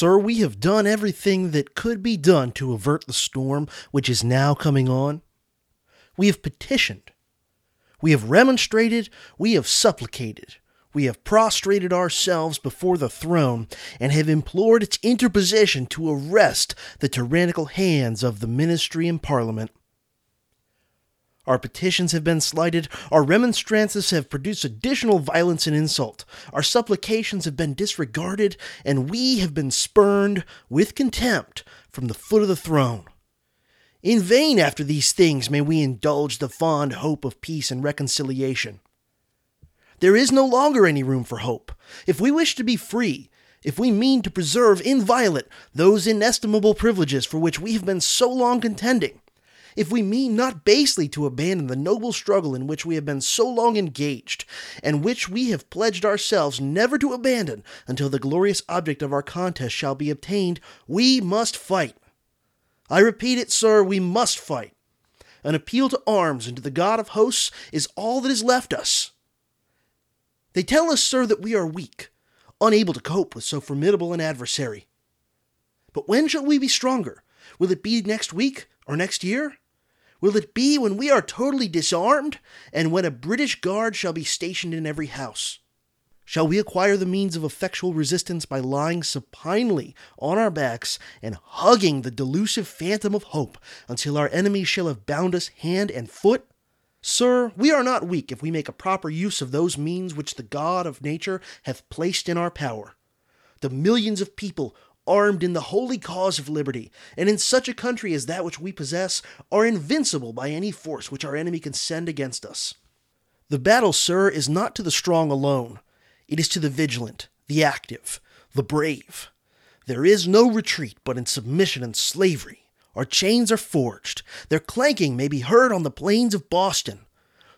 Sir, we have done everything that could be done to avert the storm which is now coming on. We have petitioned. We have remonstrated. We have supplicated. We have prostrated ourselves before the throne and have implored its interposition to arrest the tyrannical hands of the ministry and parliament. Our petitions have been slighted, our remonstrances have produced additional violence and insult, our supplications have been disregarded, and we have been spurned with contempt from the foot of the throne. In vain, after these things, may we indulge the fond hope of peace and reconciliation. There is no longer any room for hope. If we wish to be free, if we mean to preserve inviolate those inestimable privileges for which we have been so long contending, if we mean not basely to abandon the noble struggle in which we have been so long engaged, and which we have pledged ourselves never to abandon until the glorious object of our contest shall be obtained, we must fight. I repeat it, sir, we must fight. An appeal to arms and to the God of hosts is all that is left us. They tell us, sir, that we are weak, unable to cope with so formidable an adversary. But when shall we be stronger? Will it be next week or next year? Will it be when we are totally disarmed and when a British guard shall be stationed in every house? Shall we acquire the means of effectual resistance by lying supinely on our backs and hugging the delusive phantom of hope until our enemies shall have bound us hand and foot? Sir, we are not weak if we make a proper use of those means which the God of nature hath placed in our power. The millions of people armed in the holy cause of liberty, and in such a country as that which we possess, are invincible by any force which our enemy can send against us. The battle, sir, is not to the strong alone, it is to the vigilant, the active, the brave. There is no retreat but in submission and slavery. Our chains are forged. Their clanking may be heard on the plains of Boston.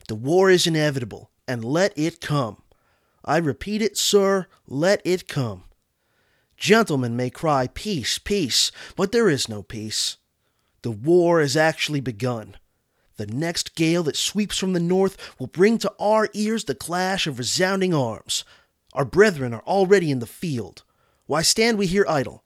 The war is inevitable, and let it come. I repeat it, sir, let it come. Gentlemen may cry, Peace, peace, but there is no peace. The war has actually begun. The next gale that sweeps from the north will bring to our ears the clash of resounding arms. Our brethren are already in the field. Why stand we here idle?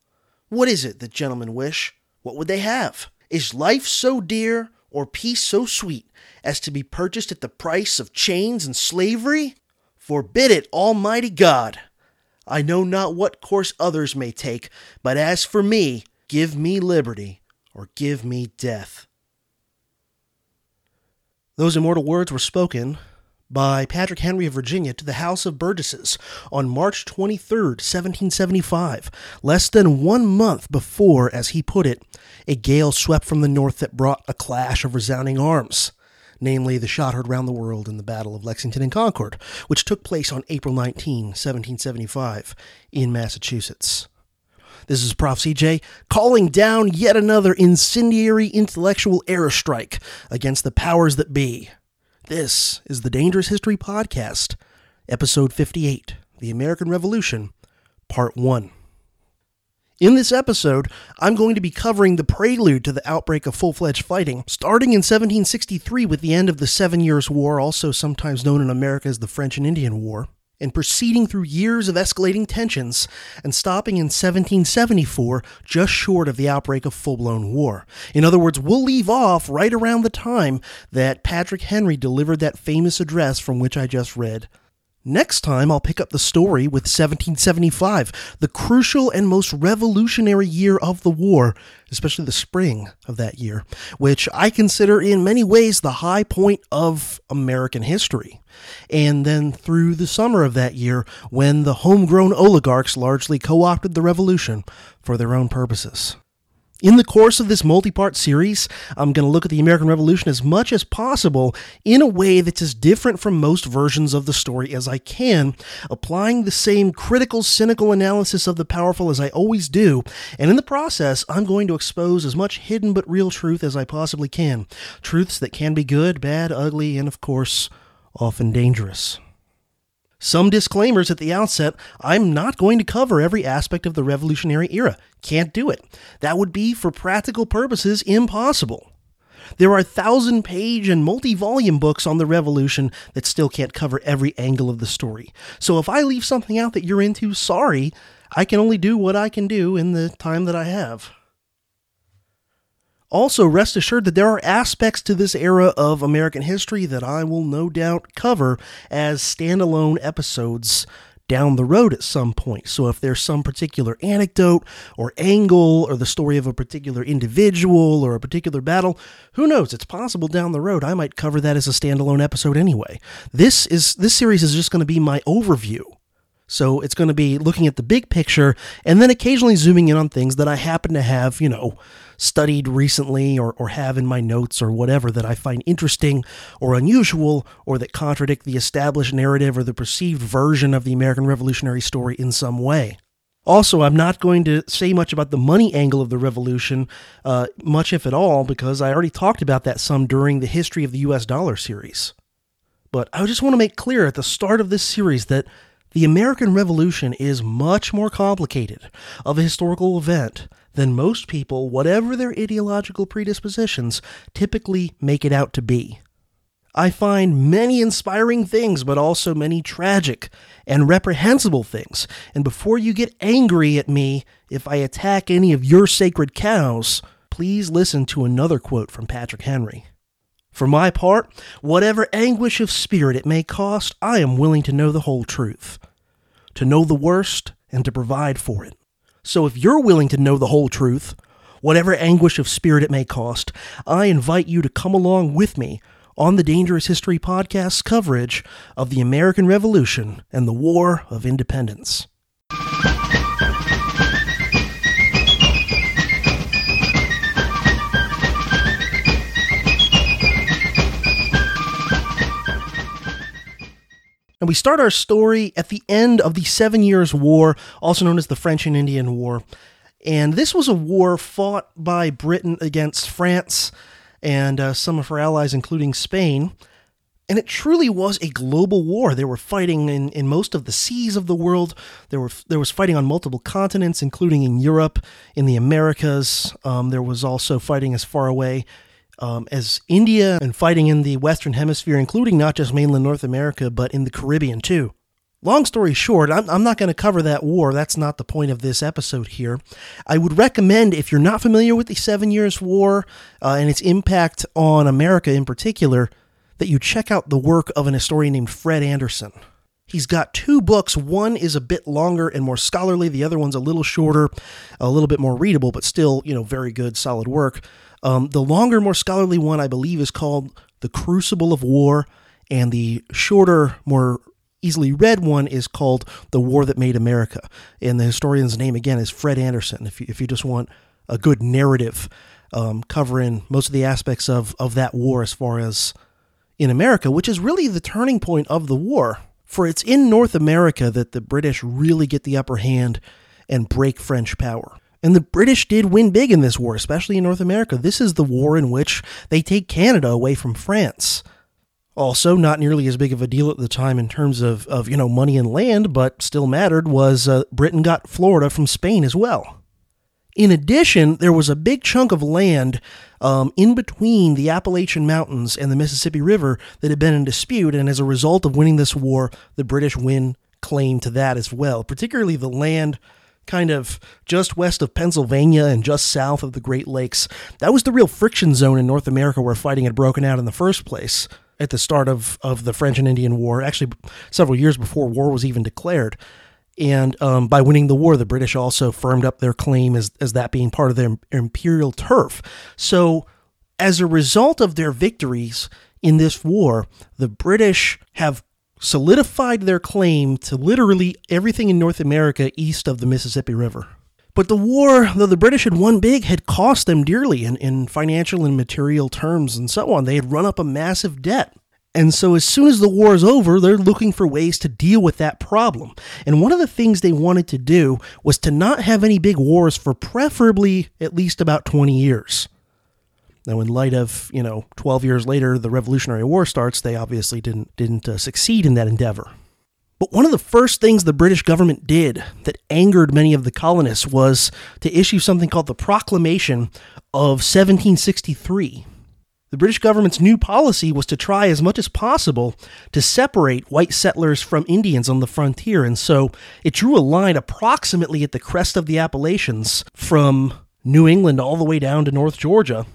What is it that gentlemen wish? What would they have? Is life so dear, or peace so sweet, as to be purchased at the price of chains and slavery? Forbid it, Almighty God! I know not what course others may take, but as for me, give me liberty or give me death. Those immortal words were spoken by Patrick Henry of Virginia to the House of Burgesses on March 23, 1775, less than one month before, as he put it, a gale swept from the north that brought a clash of resounding arms namely the shot heard round the world in the Battle of Lexington and Concord, which took place on April 19, 1775, in Massachusetts. This is Prof. CJ calling down yet another incendiary intellectual airstrike against the powers that be. This is the Dangerous History Podcast, Episode 58 The American Revolution, Part 1. In this episode, I'm going to be covering the prelude to the outbreak of full fledged fighting, starting in 1763 with the end of the Seven Years' War, also sometimes known in America as the French and Indian War, and proceeding through years of escalating tensions, and stopping in 1774 just short of the outbreak of full blown war. In other words, we'll leave off right around the time that Patrick Henry delivered that famous address from which I just read. Next time, I'll pick up the story with 1775, the crucial and most revolutionary year of the war, especially the spring of that year, which I consider in many ways the high point of American history. And then through the summer of that year, when the homegrown oligarchs largely co opted the revolution for their own purposes. In the course of this multi part series, I'm going to look at the American Revolution as much as possible in a way that's as different from most versions of the story as I can, applying the same critical, cynical analysis of the powerful as I always do, and in the process, I'm going to expose as much hidden but real truth as I possibly can. Truths that can be good, bad, ugly, and of course, often dangerous. Some disclaimers at the outset I'm not going to cover every aspect of the Revolutionary era. Can't do it. That would be, for practical purposes, impossible. There are thousand page and multi volume books on the Revolution that still can't cover every angle of the story. So if I leave something out that you're into, sorry, I can only do what I can do in the time that I have. Also, rest assured that there are aspects to this era of American history that I will no doubt cover as standalone episodes down the road at some point. So if there's some particular anecdote or angle or the story of a particular individual or a particular battle, who knows? It's possible down the road I might cover that as a standalone episode anyway. This is this series is just going to be my overview. So it's going to be looking at the big picture and then occasionally zooming in on things that I happen to have, you know, studied recently or, or have in my notes or whatever that I find interesting or unusual or that contradict the established narrative or the perceived version of the American Revolutionary story in some way. Also, I'm not going to say much about the money angle of the revolution, uh, much if at all, because I already talked about that some during the History of the US Dollar series. But I just want to make clear at the start of this series that the American Revolution is much more complicated of a historical event than most people, whatever their ideological predispositions, typically make it out to be. I find many inspiring things, but also many tragic and reprehensible things. And before you get angry at me if I attack any of your sacred cows, please listen to another quote from Patrick Henry. For my part, whatever anguish of spirit it may cost, I am willing to know the whole truth, to know the worst, and to provide for it. So if you're willing to know the whole truth, whatever anguish of spirit it may cost, I invite you to come along with me on the Dangerous History Podcast's coverage of the American Revolution and the War of Independence. And we start our story at the end of the Seven Years' War, also known as the French and Indian War. And this was a war fought by Britain against France and uh, some of her allies, including Spain. And it truly was a global war. They were fighting in, in most of the seas of the world. There were there was fighting on multiple continents, including in Europe, in the Americas. Um, there was also fighting as far away um, as India and fighting in the Western Hemisphere, including not just mainland North America, but in the Caribbean too. Long story short, I'm, I'm not going to cover that war. That's not the point of this episode here. I would recommend, if you're not familiar with the Seven Years' War uh, and its impact on America in particular, that you check out the work of an historian named Fred Anderson. He's got two books. One is a bit longer and more scholarly. The other one's a little shorter, a little bit more readable, but still, you know, very good, solid work. Um, the longer, more scholarly one, I believe, is called The Crucible of War, and the shorter, more easily read one is called The War That Made America. And the historian's name, again, is Fred Anderson, if you, if you just want a good narrative um, covering most of the aspects of, of that war as far as in America, which is really the turning point of the war. For it's in North America that the British really get the upper hand and break French power. And the British did win big in this war, especially in North America. This is the war in which they take Canada away from France. Also, not nearly as big of a deal at the time in terms of, of you know money and land, but still mattered was uh, Britain got Florida from Spain as well. In addition, there was a big chunk of land um, in between the Appalachian Mountains and the Mississippi River that had been in dispute, and as a result of winning this war, the British win claim to that as well, particularly the land kind of just west of Pennsylvania and just south of the Great Lakes. That was the real friction zone in North America where fighting had broken out in the first place at the start of, of the French and Indian War, actually, several years before war was even declared. And um, by winning the war, the British also firmed up their claim as, as that being part of their imperial turf. So, as a result of their victories in this war, the British have solidified their claim to literally everything in North America east of the Mississippi River. But the war, though the British had won big, had cost them dearly in, in financial and material terms and so on. They had run up a massive debt. And so, as soon as the war is over, they're looking for ways to deal with that problem. And one of the things they wanted to do was to not have any big wars for preferably at least about 20 years. Now, in light of you know, 12 years later, the Revolutionary War starts. They obviously didn't didn't uh, succeed in that endeavor. But one of the first things the British government did that angered many of the colonists was to issue something called the Proclamation of 1763. The British government's new policy was to try as much as possible to separate white settlers from Indians on the frontier, and so it drew a line approximately at the crest of the Appalachians from New England all the way down to North Georgia.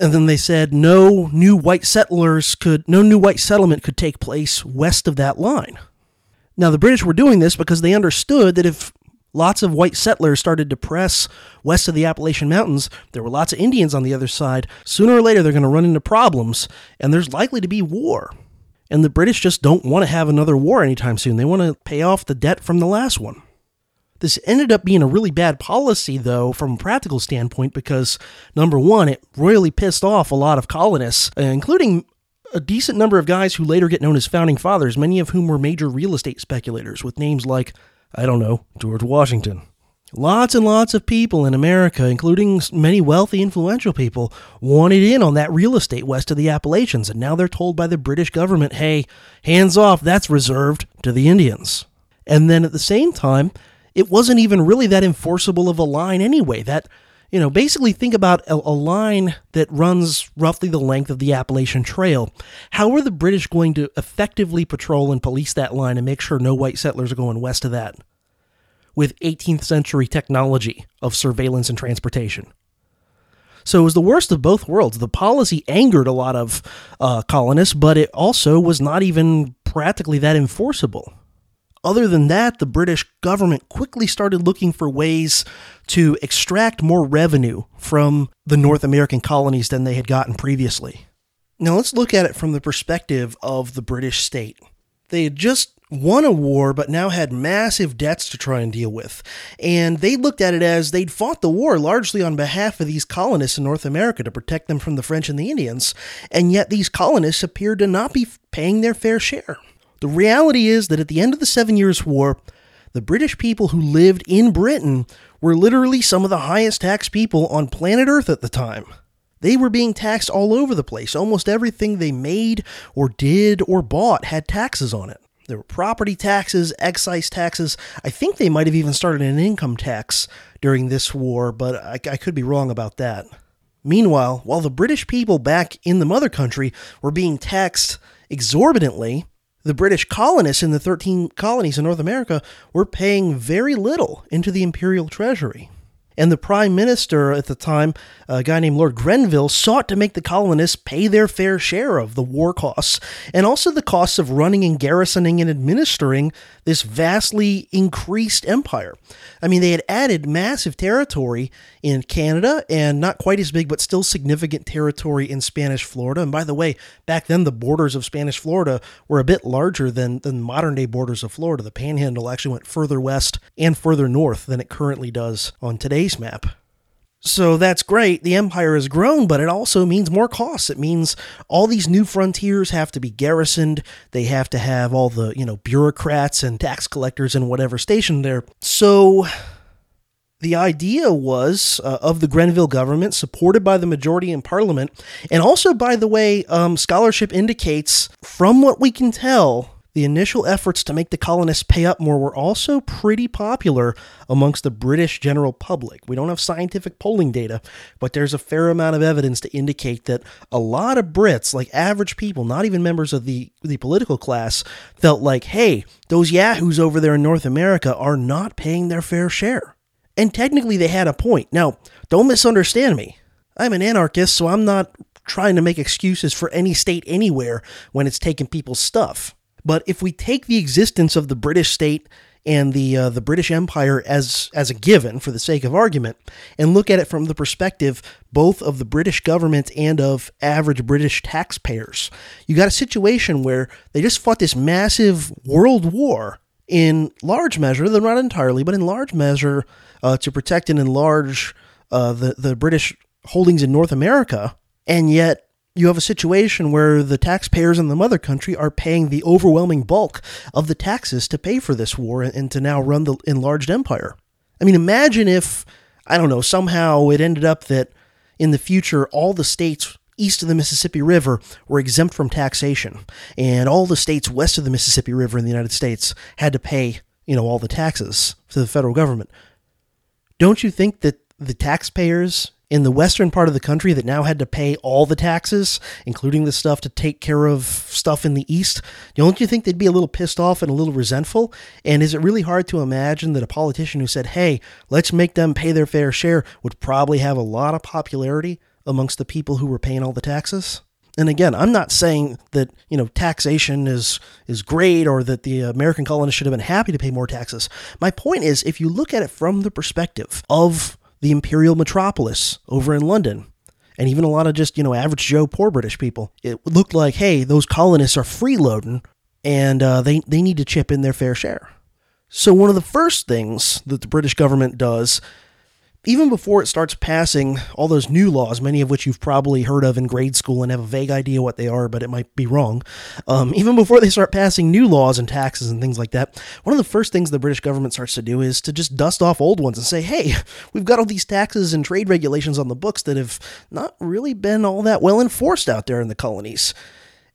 And then they said no new white settlers could, no new white settlement could take place west of that line. Now, the British were doing this because they understood that if lots of white settlers started to press west of the Appalachian Mountains, there were lots of Indians on the other side. Sooner or later, they're going to run into problems, and there's likely to be war. And the British just don't want to have another war anytime soon. They want to pay off the debt from the last one. This ended up being a really bad policy, though, from a practical standpoint, because number one, it royally pissed off a lot of colonists, including a decent number of guys who later get known as founding fathers, many of whom were major real estate speculators with names like, I don't know, George Washington. Lots and lots of people in America, including many wealthy, influential people, wanted in on that real estate west of the Appalachians, and now they're told by the British government, hey, hands off, that's reserved to the Indians. And then at the same time, it wasn't even really that enforceable of a line anyway. That, you know, basically think about a, a, line that runs roughly the length of the Appalachian Trail. How are the British going to effectively patrol and police that line and make sure no white settlers are going west of that? With 18th century technology of surveillance and transportation. So it was the worst of both worlds. The policy angered a lot of uh, colonists, but it also was not even practically that enforceable. Other than that, the British government quickly started looking for ways to extract more revenue from the North American colonies than they had gotten previously. Now let's look at it from the perspective of the British state. They had just won a war, but now had massive debts to try and deal with. And they looked at it as they'd fought the war largely on behalf of these colonists in North America to protect them from the French and the Indians, and yet these colonists appeared to not be paying their fair share. The reality is that at the end of the Seven Years' War, the British people who lived in Britain were literally some of the highest taxed people on planet Earth at the time. They were being taxed all over the place. Almost everything they made or did or bought had taxes on it. There were property taxes, excise taxes. I think they might have even started an income tax during this war, but I, I, could be wrong about that. Meanwhile, while the British people back in the mother country were being taxed exorbitantly, the British colonists in the 13 colonies in North America were paying very little into the imperial treasury. And the prime minister at the time, a guy named Lord Grenville, sought to make the colonists pay their fair share of the war costs and also the costs of running and garrisoning and administering this vastly increased empire. I mean, they had added massive territory in Canada and not quite as big, but still significant territory in Spanish Florida. And by the way, back then the borders of Spanish Florida were a bit larger than, than modern day borders of Florida. The panhandle actually went further west and further north than it currently does on today's map. So that's great. The empire has grown, but it also means more costs. It means all these new frontiers have to be garrisoned. They have to have all the, you know, bureaucrats and tax collectors and whatever stationed there. So the idea was uh, of the Grenville government, supported by the majority in Parliament, and also, by the way, um, scholarship indicates, from what we can tell, the initial efforts to make the colonists pay up more were also pretty popular amongst the British general public. We don't have scientific polling data, but there's a fair amount of evidence to indicate that a lot of Brits, like average people, not even members of the, the political class, felt like, hey, those yahoos over there in North America are not paying their fair share. And technically, they had a point. Now, don't misunderstand me. I'm an anarchist, so I'm not trying to make excuses for any state anywhere when it's taking people's stuff. But if we take the existence of the British state and the uh, the British Empire as as a given for the sake of argument, and look at it from the perspective both of the British government and of average British taxpayers, you got a situation where they just fought this massive world war in large measure, though not entirely, but in large measure uh, to protect and enlarge uh, the the British holdings in North America, and yet you have a situation where the taxpayers in the mother country are paying the overwhelming bulk of the taxes to pay for this war and to now run the enlarged empire. I mean, imagine if, I don't know, somehow it ended up that in the future all the states east of the Mississippi River were exempt from taxation, and all the states west of the Mississippi River in the United States had to pay, you know, all the taxes to the federal government. Don't you think that the taxpayers in the western part of the country that now had to pay all the taxes, including the stuff to take care of stuff in the east, don't you think they'd be a little pissed off and a little resentful? And is it really hard to imagine that a politician who said, hey, let's make them pay their fair share would probably have a lot of popularity amongst the people who were paying all the taxes? And again, I'm not saying that you know taxation is is great or that the American colonists should have been happy to pay more taxes. My point is, if you look at it from the perspective of the imperial metropolis over in London, and even a lot of just, you know, average Joe poor British people, it looked like, hey, those colonists are freeloading and uh, they, they need to chip in their fair share. So, one of the first things that the British government does even before it starts passing all those new laws, many of which you've probably heard of in grade school and have a vague idea what they are, but it might be wrong, um, even before they start passing new laws and taxes and things like that, one of the first things the British government starts to do is to just dust off old ones and say, hey, we've got all these taxes and trade regulations on the books that have not really been all that well enforced out there in the colonies.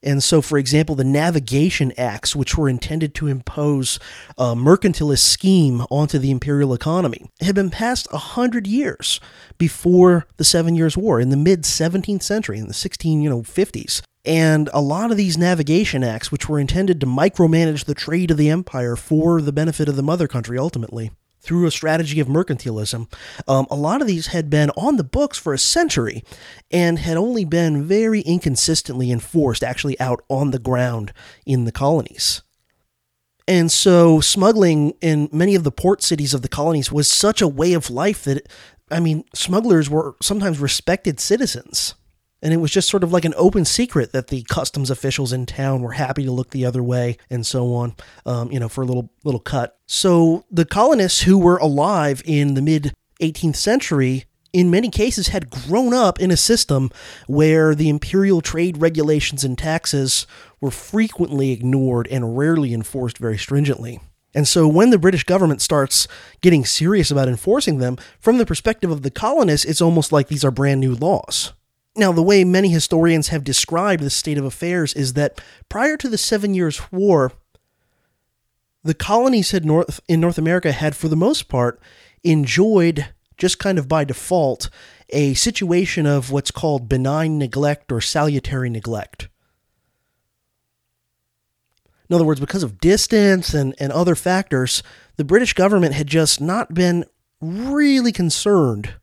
And so, for example, the Navigation Acts, which were intended to impose a mercantilist scheme onto the imperial economy, had been passed a hundred years before the Seven Years' War in the mid 17th century, in the 16, you know, 50s. And a lot of these navigation acts, which were intended to micromanage the trade of the empire for the benefit of the mother country ultimately, through a strategy of mercantilism. Um, a lot of these had been on the books for a century and had only been very inconsistently enforced, actually out on the ground in the colonies. And so, smuggling in many of the port cities of the colonies was such a way of life that, I mean, smugglers were sometimes respected citizens. And it was just sort of like an open secret that the customs officials in town were happy to look the other way and so on, um, you know, for a little little cut. So the colonists who were alive in the mid 18th century in many cases had grown up in a system where the imperial trade regulations and taxes were frequently ignored and rarely enforced very stringently. And so when the British government starts getting serious about enforcing them, from the perspective of the colonists, it's almost like these are brand new laws. Now, the way many historians have described the state of affairs is that prior to the Seven Years' War, the colonies had North, in North America had, for the most part, enjoyed, just kind of by default, a situation of what's called benign neglect or salutary neglect. In other words, because of distance and, and other factors, the British government had just not been really concerned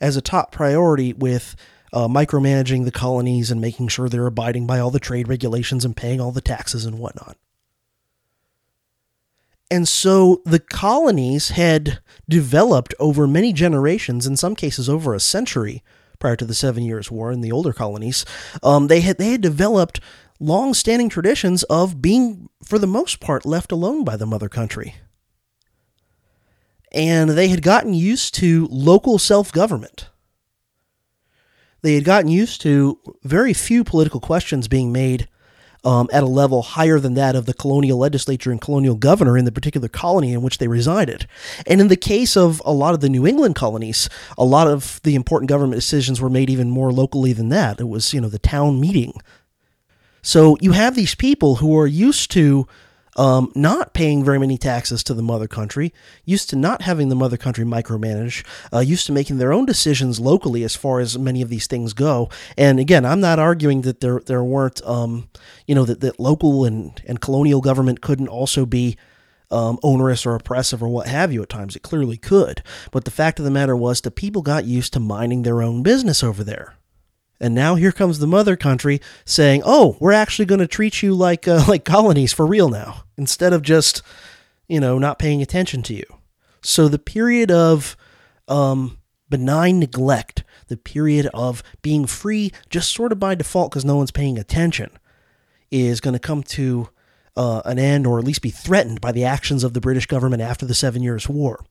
as a top priority with uh, micromanaging the colonies and making sure they're abiding by all the trade regulations and paying all the taxes and whatnot. And so the colonies had developed over many generations, in some cases over a century prior to the Seven Years' War in the older colonies. Um, they had they had developed long-standing traditions of being, for the most part, left alone by the mother country. And they had gotten used to local self-government they had gotten used to very few political questions being made um, at a level higher than that of the colonial legislature and colonial governor in the particular colony in which they resided. And in the case of a lot of the New England colonies, a lot of the important government decisions were made even more locally than that. It was, you know, the town meeting. So you have these people who are used to um, not paying very many taxes to the mother country, used to not having the mother country micromanage, uh, used to making their own decisions locally as far as many of these things go. And again, I'm not arguing that there there weren't, um, you know, that, that local and, and colonial government couldn't also be um, onerous or oppressive or what have you at times. It clearly could. But the fact of the matter was, the people got used to minding their own business over there. And now here comes the mother country saying, "Oh, we're actually going to treat you like uh, like colonies for real now, instead of just, you know, not paying attention to you." So the period of um, benign neglect, the period of being free just sort of by default because no one's paying attention, is going to come to uh, an end or at least be threatened by the actions of the British government after the Seven Years' War.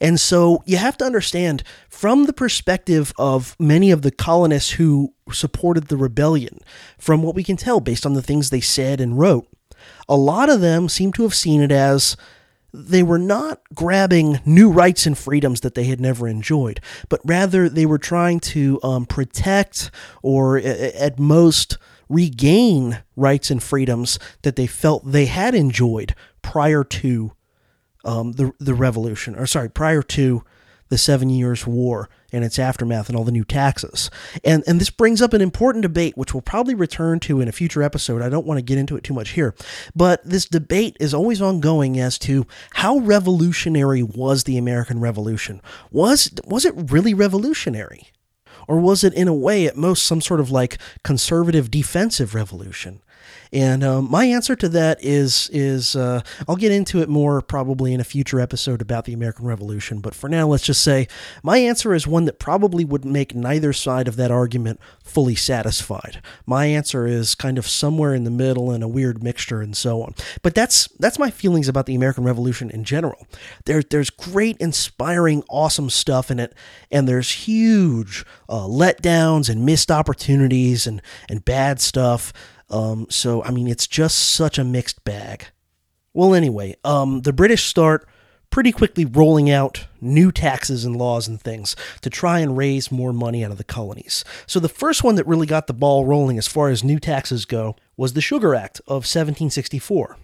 And so you have to understand from the perspective of many of the colonists who supported the rebellion, from what we can tell based on the things they said and wrote, a lot of them seem to have seen it as they were not grabbing new rights and freedoms that they had never enjoyed, but rather they were trying to um, protect or at most regain rights and freedoms that they felt they had enjoyed prior to um, the the revolution, or sorry, prior to the Seven Years' War and its aftermath and all the new taxes. And and this brings up an important debate which we'll probably return to in a future episode. I don't want to get into it too much here. But this debate is always ongoing as to how revolutionary was the American Revolution? Was was it really revolutionary? Or was it, in a way, at most, some sort of like conservative defensive revolution? And um, my answer to that is is uh, I'll get into it more probably in a future episode about the American Revolution. But for now, let's just say my answer is one that probably would make neither side of that argument fully satisfied. My answer is kind of somewhere in the middle and a weird mixture and so on. But that's that's my feelings about the American Revolution in general. There, there's great, inspiring, awesome stuff in it, and there's huge uh, letdowns and missed opportunities and and bad stuff. Um, so, I mean, it's just such a mixed bag. Well, anyway, um, the British start pretty quickly rolling out new taxes and laws and things to try and raise more money out of the colonies. So, the first one that really got the ball rolling as far as new taxes go was the Sugar Act of 1764.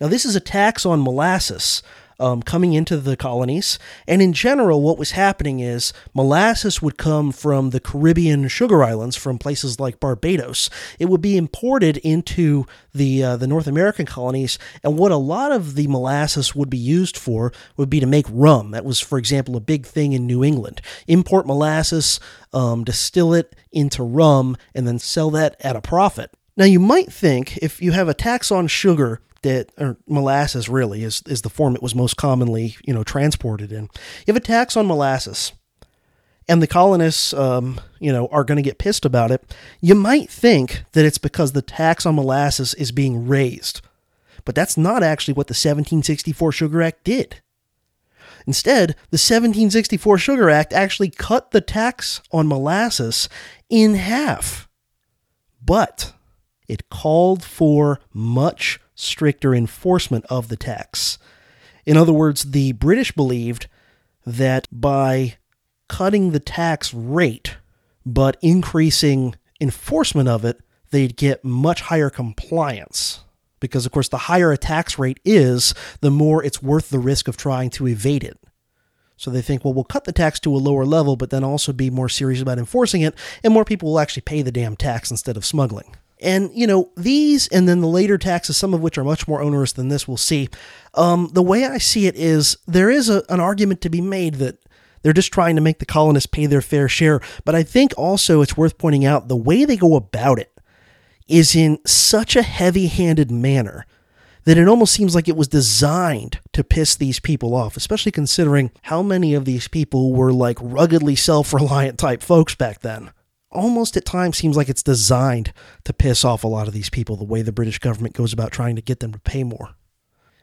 Now, this is a tax on molasses, um, coming into the colonies. And in general, what was happening is molasses would come from the Caribbean sugar islands, from places like Barbados. It would be imported into the uh, the North American colonies, and what a lot of the molasses would be used for would be to make rum. That was, for example, a big thing in New England. Import molasses, um, distill it into rum, and then sell that at a profit. Now, you might think if you have a tax on sugar that or molasses really is is the form it was most commonly you know transported in. You have a tax on molasses, and the colonists um, you know are going to get pissed about it. You might think that it's because the tax on molasses is being raised, but that's not actually what the 1764 Sugar Act did. Instead, the 1764 Sugar Act actually cut the tax on molasses in half. But it called for much stricter enforcement of the tax. In other words, the British believed that by cutting the tax rate but increasing enforcement of it, they'd get much higher compliance. Because, of course, the higher a tax rate is, the more it's worth the risk of trying to evade it. So they think, well, we'll cut the tax to a lower level, but then also be more serious about enforcing it, and more people will actually pay the damn tax instead of smuggling. And, you know, these and then the later taxes, some of which are much more onerous than this, we'll see. Um, the way I see it is there is a, an argument to be made that they're just trying to make the colonists pay their fair share. But I think also it's worth pointing out the way they go about it is in such a heavy handed manner that it almost seems like it was designed to piss these people off, especially considering how many of these people were like ruggedly self reliant type folks back then almost at times seems like it's designed to piss off a lot of these people the way the British government goes about trying to get them to pay more.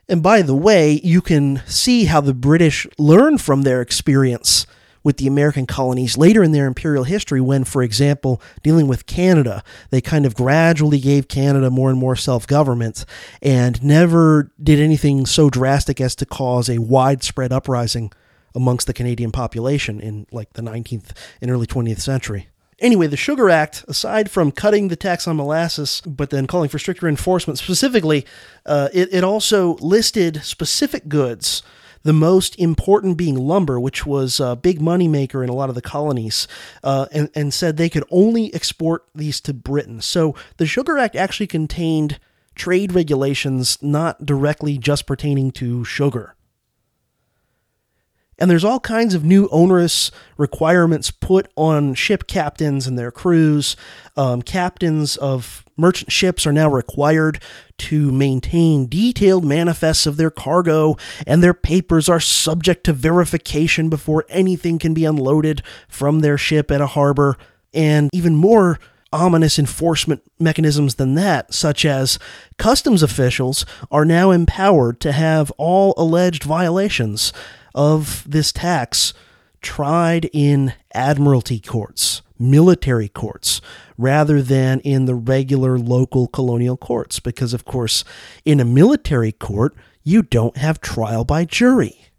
And by the way, you can see how the British learn from their experience with the American colonies later in their imperial history when, for example, dealing with Canada, they kind of gradually gave Canada more and more self government and never did anything so drastic as to cause a widespread uprising amongst the Canadian population in like the 19th and early 20th century. Anyway, the Sugar Act, aside from cutting the tax on molasses, but then calling for stricter enforcement specifically, uh, it, it also listed specific goods the most important being lumber, which was a big moneymaker in a lot of the colonies, uh, and, and said they could only export these to Britain. So the Sugar Act actually contained trade regulations not directly just pertaining to sugar. And there's all kinds of new onerous requirements put on ship captains and their crews. Um, captains of merchant ships are now required to maintain detailed manifests of their cargo, and their papers are subject to verification before anything can be unloaded from their ship at a harbor. And even more ominous enforcement mechanisms than that, such as customs officials are now empowered to have all alleged violations of this tax tried in admiralty courts, military courts, rather than in the regular local colonial courts. Because, of course, in a military court, you don't have trial by jury.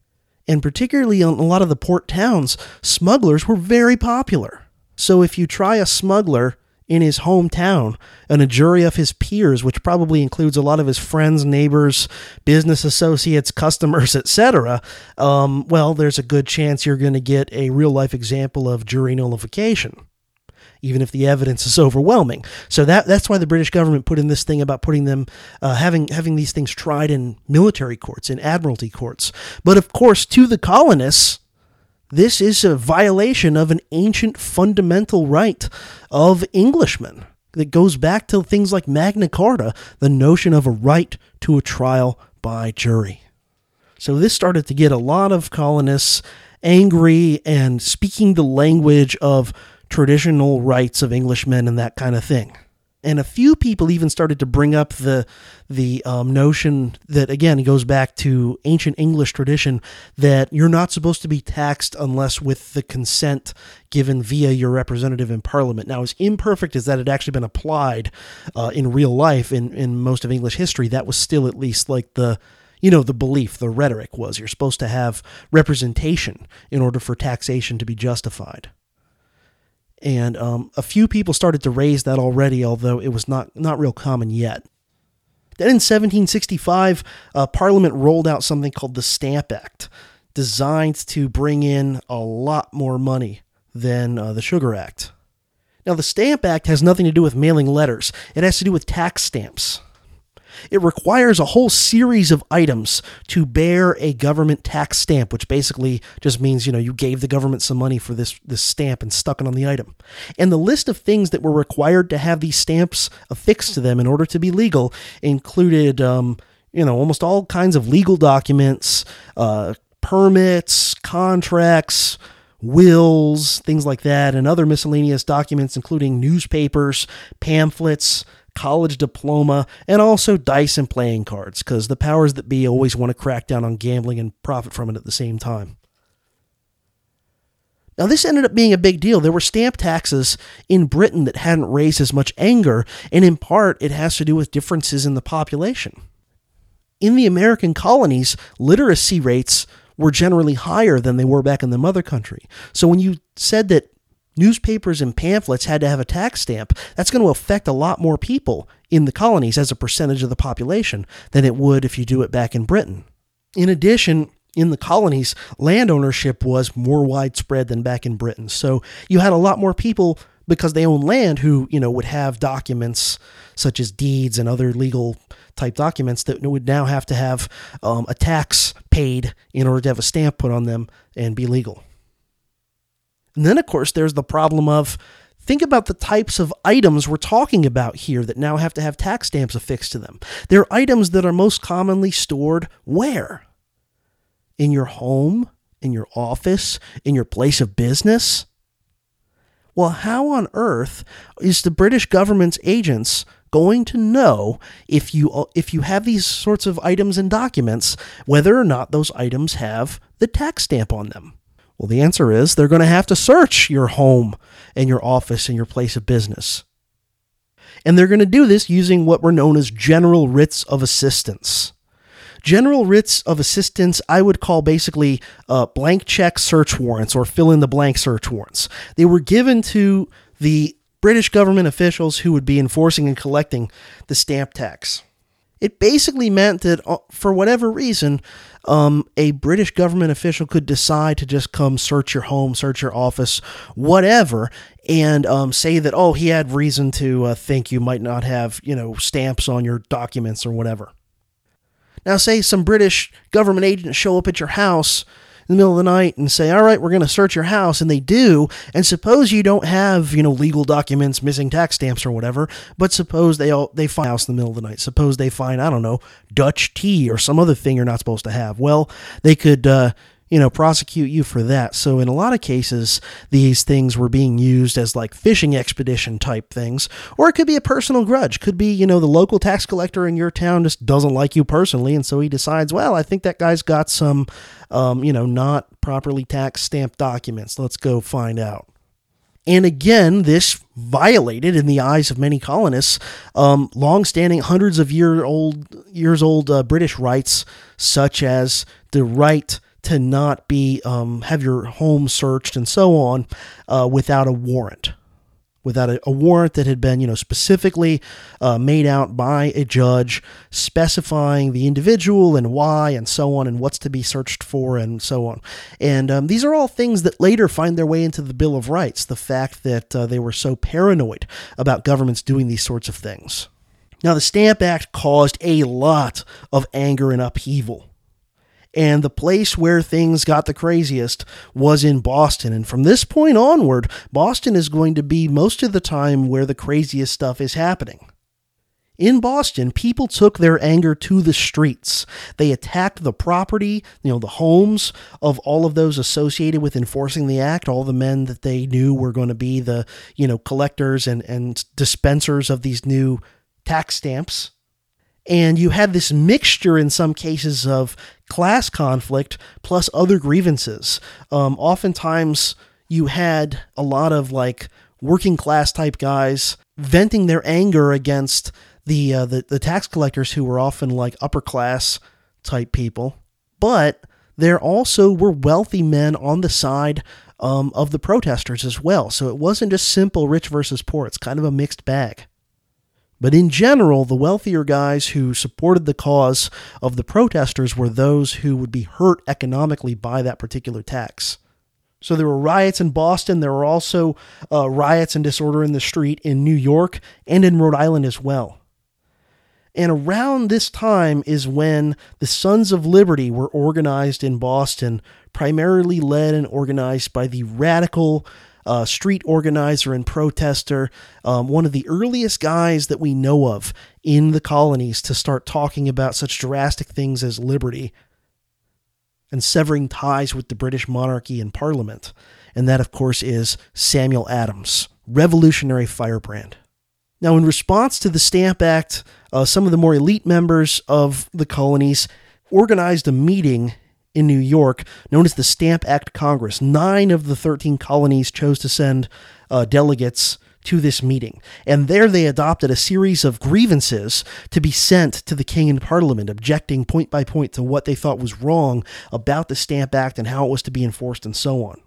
And particularly in a lot of the port towns, smugglers were very popular. So if you try a smuggler in his hometown and a jury of his peers, which probably includes a lot of his friends, neighbors, business associates, customers, etc., um, well, there's a good chance you're going to get a real life example of jury nullification. Even if the evidence is overwhelming, so that that's why the British government put in this thing about putting them uh, having having these things tried in military courts, in admiralty courts. But of course, to the colonists, this is a violation of an ancient fundamental right of Englishmen that goes back to things like Magna Carta, the notion of a right to a trial by jury. So this started to get a lot of colonists angry and speaking the language of traditional rights of Englishmen and that kind of thing and a few people even started to bring up the the um, notion that again it goes back to ancient English tradition that you're not supposed to be taxed unless with the consent given via your representative in Parliament. Now, as imperfect as that had actually been applied uh, in real life in in most of English history, that was still at least like the you know the belief the rhetoric was you're supposed to have representation in order for taxation to be justified and um, a few people started to raise that already, although it was not not real common yet. Then in 1765, uh, Parliament rolled out something called the Stamp Act, designed to bring in a lot more money than uh, the Sugar Act. Now, the Stamp Act has nothing to do with mailing letters, it has to do with tax stamps. It requires a whole series of items to bear a government tax stamp, which basically just means, you know, you gave the government some money for this, this stamp and stuck it on the item. And the list of things that were required to have these stamps affixed to them in order to be legal included, um, you know, almost all kinds of legal documents, uh, permits, contracts, wills, things like that, and other miscellaneous documents, including newspapers, pamphlets, college diploma, and also dice and playing cards, because the powers that be always want to crack down on gambling and profit from it at the same time. Now, this ended up being a big deal. There were stamp taxes in Britain that hadn't raised as much anger, and in part, it has to do with differences in the population. In the American colonies, literacy rates were generally higher than they were back in the mother country. So when you said that newspapers and pamphlets had to have a tax stamp, that's going to affect a lot more people in the colonies as a percentage of the population than it would if you do it back in Britain. In addition, in the colonies, land ownership was more widespread than back in Britain. So you had a lot more people because they own land who, you know, would have documents such as deeds and other legal type documents that would now have to have um, a tax paid in order to have a stamp put on them and be legal. And then, of course, there's the problem of think about the types of items we're talking about here that now have to have tax stamps affixed to them. They're items that are most commonly stored where? In your home, in your office, in your place of business? Well, how on earth is the British government's agents going to know if you uh, if you have these sorts of items and documents whether or not those items have the tax stamp on them? Well, the answer is they're going to have to search your home and your office and your place of business. And they're going to do this using what were known as general writs of assistance. General writs of assistance, I would call basically uh, blank check search warrants or fill in the blank search warrants. They were given to the British government officials who would be enforcing and collecting the stamp tax. It basically meant that, uh, for whatever reason, um, a British government official could decide to just come search your home, search your office, whatever, and um, say that, oh, he had reason to uh, think you might not have, you know, stamps on your documents or whatever. Now, say some British government agents show up at your house in the middle of the night and say, "All right, we're going to search your house," and they do, and suppose you don't have, you know, legal documents, missing tax stamps or whatever, but suppose they all they find house in the middle of the night. Suppose they find, I don't know, Dutch tea or some other thing you're not supposed to have. Well, they could uh, you know, prosecute you for that. So in a lot of cases, these things were being used as like fishing expedition type things, or it could be a personal grudge. Could be, you know, the local tax collector in your town just doesn't like you personally, and so he decides, well, I think that guy's got some, um, you know, not properly tax stamped documents. Let's go find out. And again, this violated, in the eyes of many colonists, um, long-standing, hundreds of year old years old uh, British rights, such as the right to not be um, have your home searched and so on uh, without a warrant. without a, a, warrant that had been, you know, specifically uh, made out by a judge specifying the individual and why and so on and what's to be searched for and so on. And um, these are all things that later find their way into the Bill of Rights, the fact that uh, they were so paranoid about governments doing these sorts of things. Now, the Stamp Act caused a lot of anger and upheaval and the place where things got the craziest was in Boston. And from this point onward, Boston is going to be most of the time where the craziest stuff is happening. In Boston, people took their anger to the streets. They attacked the property, you know, the homes of all of those associated with enforcing the act, all the men that they knew were going to be the, you know, collectors and, and dispensers of these new tax stamps. And you had this mixture in some cases of class conflict plus other grievances. Um, oftentimes, you had a lot of like working class type guys venting their anger against the, uh, the the tax collectors who were often like upper class type people, but there also were wealthy men on the side um, of the protesters as well. So it wasn't just simple rich versus poor. It's kind of a mixed bag. But in general, the wealthier guys who supported the cause of the protesters were those who would be hurt economically by that particular tax. So there were riots in Boston. There were also uh, riots and disorder in the street in New York and in Rhode Island as well. And around this time is when the Sons of Liberty were organized in Boston, primarily led and organized by the radical uh, street organizer and protester, um, one of the earliest guys that we know of in the colonies to start talking about such drastic things as liberty and severing ties with the British monarchy and parliament. And that, of course, is Samuel Adams, revolutionary firebrand. Now, in response to the Stamp Act, uh, some of the more elite members of the colonies organized a meeting in New York known as the Stamp Act Congress. Nine of the 13 colonies chose to send uh, delegates to this meeting. And there they adopted a series of grievances to be sent to the king and parliament, objecting point by point to what they thought was wrong about the Stamp Act and how it was to be enforced and so on.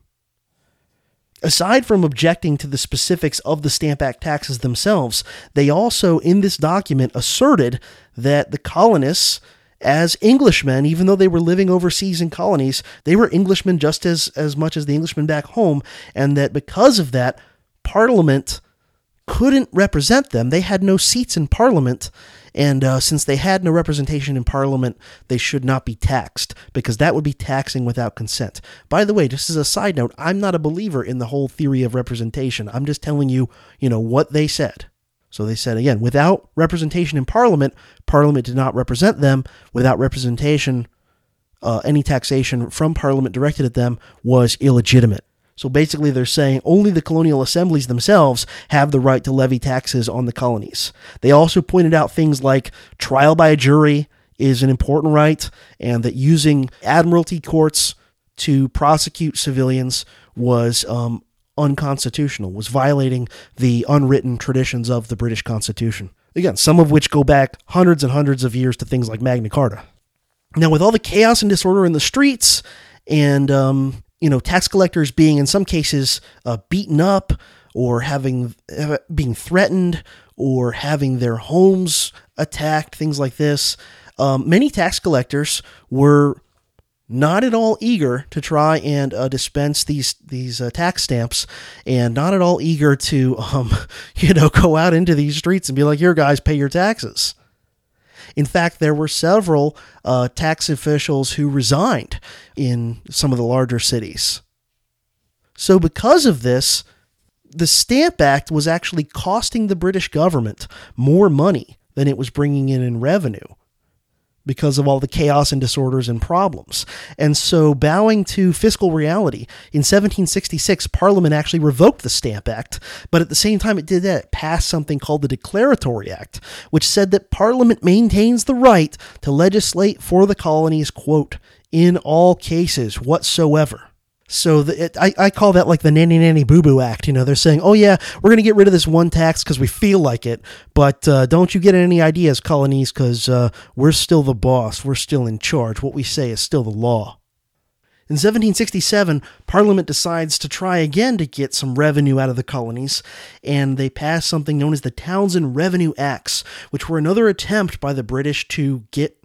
Aside from objecting to the specifics of the Stamp Act taxes themselves, they also, in this document, asserted that the colonists as Englishmen, even though they were living overseas in colonies, they were Englishmen just as, as much as the Englishmen back home, and that because of that, Parliament couldn't represent them. They had no seats in Parliament, and uh, since they had no representation in Parliament, they should not be taxed, because that would be taxing without consent. By the way, just as a side note, I'm not a believer in the whole theory of representation. I'm just telling you, you know, what they said. So they said again, without representation in Parliament, Parliament did not represent them. Without representation, uh, any taxation from Parliament directed at them was illegitimate. So basically, they're saying only the colonial assemblies themselves have the right to levy taxes on the colonies. They also pointed out things like trial by a jury is an important right, and that using admiralty courts to prosecute civilians was um, unconstitutional, was violating the unwritten traditions of the British Constitution. Again, some of which go back hundreds and hundreds of years to things like Magna Carta. Now, with all the chaos and disorder in the streets, and um, you know, tax collectors being in some cases uh, beaten up or having uh, being threatened or having their homes attacked, things like this, um, many tax collectors were not at all eager to try and uh, dispense these these uh, tax stamps, and not at all eager to um, you know go out into these streets and be like, "Here, guys, pay your taxes." In fact, there were several uh, tax officials who resigned in some of the larger cities. So, because of this, the Stamp Act was actually costing the British government more money than it was bringing in in revenue because of all the chaos and disorders and problems. And so, bowing to fiscal reality, in 1766, Parliament actually revoked the Stamp Act, but at the same time it did that, it passed something called the Declaratory Act, which said that Parliament maintains the right to legislate for the colonies, quote, in all cases whatsoever. So the, it, I, I call that like the nanny nanny boo boo act. You know, they're saying, oh yeah, we're going to get rid of this one tax because we feel like it, but uh, don't you get any ideas, colonies, because uh, we're still the boss. We're still in charge. What we say is still the law. In 1767, Parliament decides to try again to get some revenue out of the colonies, and they pass something known as the Townshend Revenue Acts, which were another attempt by the British to get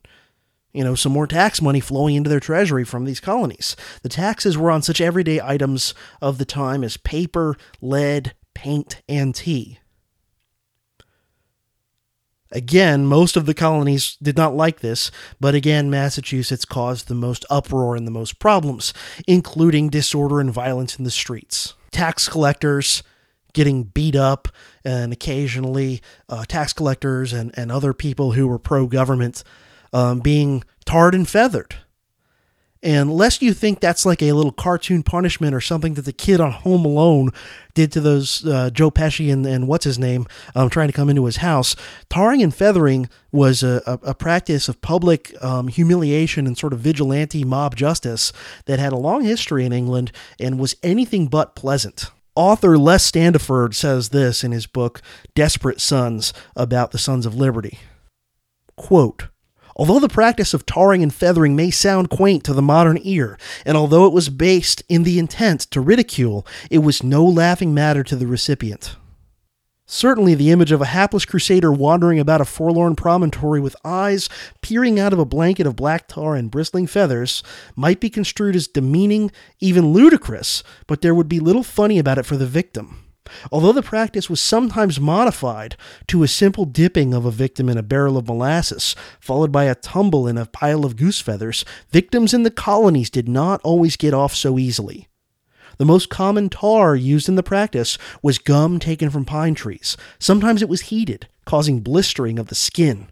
you know, some more tax money flowing into their treasury from these colonies. The taxes were on such everyday items of the time as paper, lead, paint, and tea. Again, most of the colonies did not like this, but again, Massachusetts caused the most uproar and the most problems, including disorder and violence in the streets. Tax collectors getting beat up, and occasionally uh, tax collectors and, and other people who were pro government um, being tarred and feathered. And lest you think that's like a little cartoon punishment or something that the kid on Home Alone did to those uh, Joe Pesci and, and what's his name um, trying to come into his house, tarring and feathering was a, a, a practice of public um, humiliation and sort of vigilante mob justice that had a long history in England and was anything but pleasant. Author Les Standiford says this in his book Desperate Sons about the Sons of Liberty. Quote, Although the practice of tarring and feathering may sound quaint to the modern ear, and although it was based in the intent to ridicule, it was no laughing matter to the recipient. Certainly, the image of a hapless crusader wandering about a forlorn promontory with eyes peering out of a blanket of black tar and bristling feathers might be construed as demeaning, even ludicrous, but there would be little funny about it for the victim. Although the practice was sometimes modified to a simple dipping of a victim in a barrel of molasses, followed by a tumble in a pile of goose feathers, victims in the colonies did not always get off so easily. The most common tar used in the practice was gum taken from pine trees. Sometimes it was heated, causing blistering of the skin.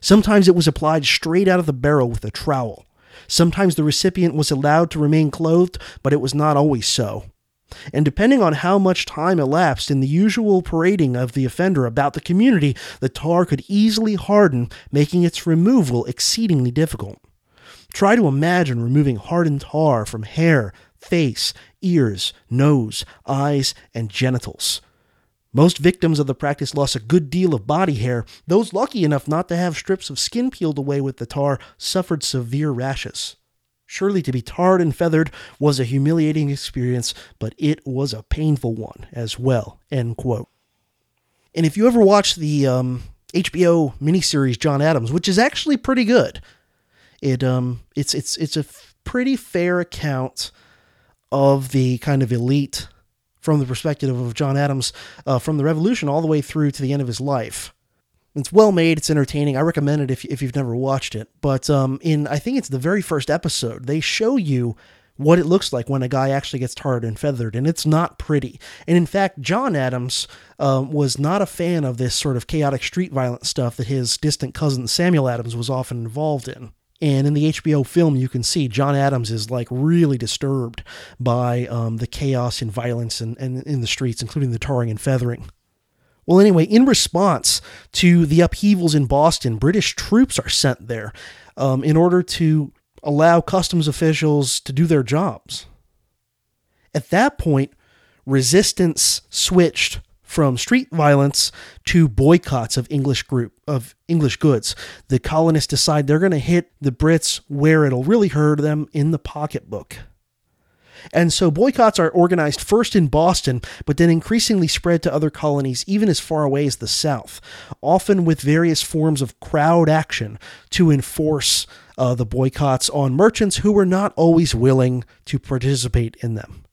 Sometimes it was applied straight out of the barrel with a trowel. Sometimes the recipient was allowed to remain clothed, but it was not always so and depending on how much time elapsed in the usual parading of the offender about the community, the tar could easily harden, making its removal exceedingly difficult. Try to imagine removing hardened tar from hair, face, ears, nose, eyes, and genitals. Most victims of the practice lost a good deal of body hair. Those lucky enough not to have strips of skin peeled away with the tar suffered severe rashes. Surely to be tarred and feathered was a humiliating experience, but it was a painful one as well. End quote. And if you ever watch the um, HBO miniseries John Adams, which is actually pretty good, it um it's it's it's a f- pretty fair account of the kind of elite from the perspective of John Adams uh, from the Revolution all the way through to the end of his life. It's well made. It's entertaining. I recommend it if, if you've never watched it. But um, in I think it's the very first episode, they show you what it looks like when a guy actually gets tarred and feathered, and it's not pretty. And in fact, John Adams um, was not a fan of this sort of chaotic street violence stuff that his distant cousin Samuel Adams was often involved in. And in the HBO film, you can see John Adams is like really disturbed by um, the chaos and violence in, in, in the streets, including the tarring and feathering. Well, anyway, in response to the upheavals in Boston, British troops are sent there um, in order to allow customs officials to do their jobs. At that point, resistance switched from street violence to boycotts of English group of English goods. The colonists decide they're going to hit the Brits where it'll really hurt them in the pocketbook. And so boycotts are organized first in Boston, but then increasingly spread to other colonies, even as far away as the South, often with various forms of crowd action to enforce uh, the boycotts on merchants who were not always willing to participate in them.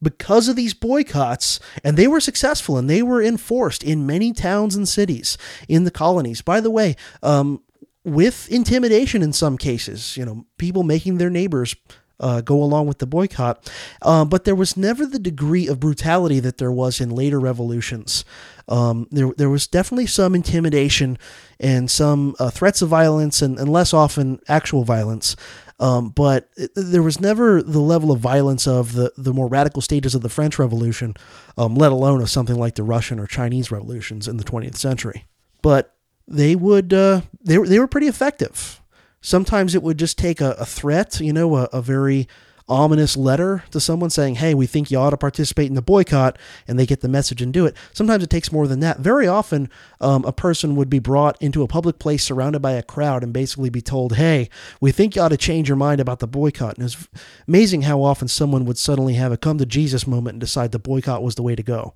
Because of these boycotts, and they were successful and they were enforced in many towns and cities in the colonies. By the way, um, with intimidation in some cases, you know, people making their neighbors uh, go along with the boycott. Uh, but there was never the degree of brutality that there was in later revolutions. Um, there, there was definitely some intimidation and some uh, threats of violence, and, and, less often actual violence. Um, but it, there was never the level of violence of the, the more radical stages of the French Revolution, um, let alone of something like the Russian or Chinese revolutions in the 20th century. But they would uh, they, they were pretty effective. Sometimes it would just take a, a threat, you know, a, a very ominous letter to someone saying, hey, we think you ought to participate in the boycott, and they get the message and do it. Sometimes it takes more than that. Very often, um, a person would be brought into a public place surrounded by a crowd and basically be told, hey, we think you ought to change your mind about the boycott. And it's amazing how often someone would suddenly have a come to Jesus moment and decide the boycott was the way to go.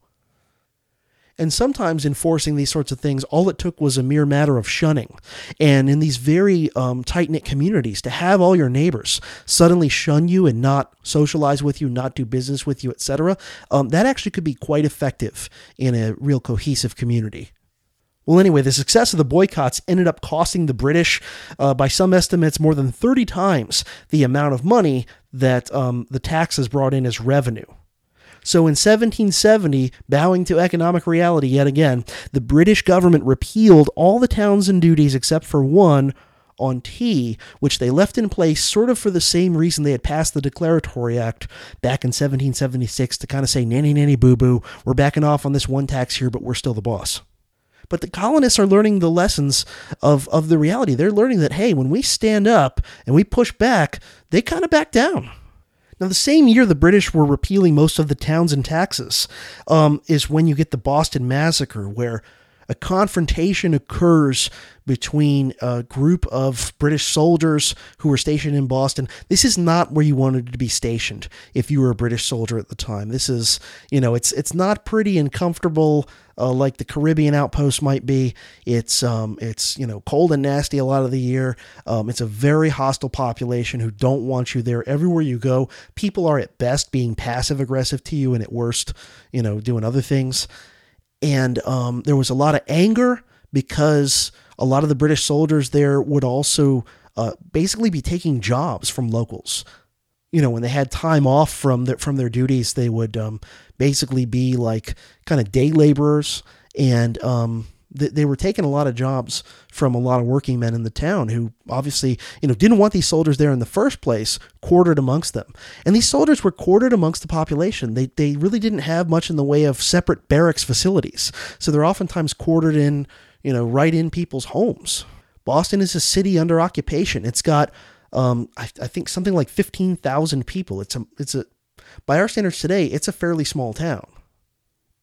And sometimes enforcing these sorts of things, all it took was a mere matter of shunning. And in these very um, tight knit communities, to have all your neighbors suddenly shun you and not socialize with you, not do business with you, etc., um, that actually could be quite effective in a real cohesive community. Well, anyway, the success of the boycotts ended up costing the British, uh, by some estimates, more than 30 times the amount of money that um, the taxes brought in as revenue. So in 1770, bowing to economic reality yet again, the British government repealed all the Townshend duties except for one on tea, which they left in place sort of for the same reason they had passed the Declaratory Act back in 1776 to kind of say, nanny, nanny, boo boo, we're backing off on this one tax here, but we're still the boss. But the colonists are learning the lessons of, of the reality. They're learning that, hey, when we stand up and we push back, they kind of back down. Now, the same year the British were repealing most of the Townshend taxes um, is when you get the Boston Massacre, where a confrontation occurs between a group of British soldiers who were stationed in Boston. This is not where you wanted to be stationed if you were a British soldier at the time. This is, you know, it's it's not pretty and comfortable uh, like the Caribbean outpost might be. It's um, it's you know cold and nasty a lot of the year. Um, it's a very hostile population who don't want you there. Everywhere you go, people are at best being passive aggressive to you, and at worst, you know, doing other things. And um, there was a lot of anger because a lot of the British soldiers there would also uh, basically be taking jobs from locals. You know, when they had time off from their from their duties, they would um, basically be like kind of day laborers, and um, they were taking a lot of jobs from a lot of working men in the town who obviously you know didn't want these soldiers there in the first place, quartered amongst them. And these soldiers were quartered amongst the population. They they really didn't have much in the way of separate barracks facilities, so they're oftentimes quartered in you know, right in people's homes. Boston is a city under occupation. It's got, um, I, I think something like fifteen thousand people. It's a, it's a, by our standards today, it's a fairly small town.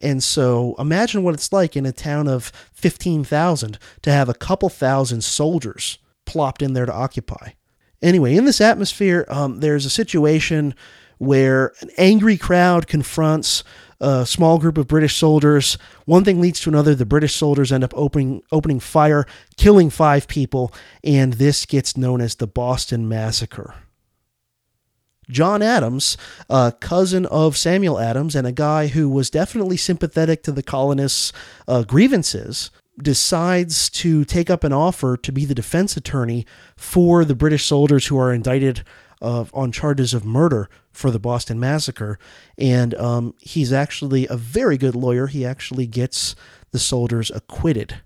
And so imagine what it's like in a town of 15,000 to have a couple thousand soldiers plopped in there to occupy. Anyway, in this atmosphere, um, there's a situation where an angry crowd confronts a small group of British soldiers. One thing leads to another. The British soldiers end up opening opening fire, killing five people, and this gets known as the Boston Massacre. John Adams, a cousin of Samuel Adams and a guy who was definitely sympathetic to the colonists' uh, grievances, decides to take up an offer to be the defense attorney for the British soldiers who are indicted uh, on charges of murder for the Boston Massacre. And um, he's actually a very good lawyer. He actually gets the soldiers acquitted.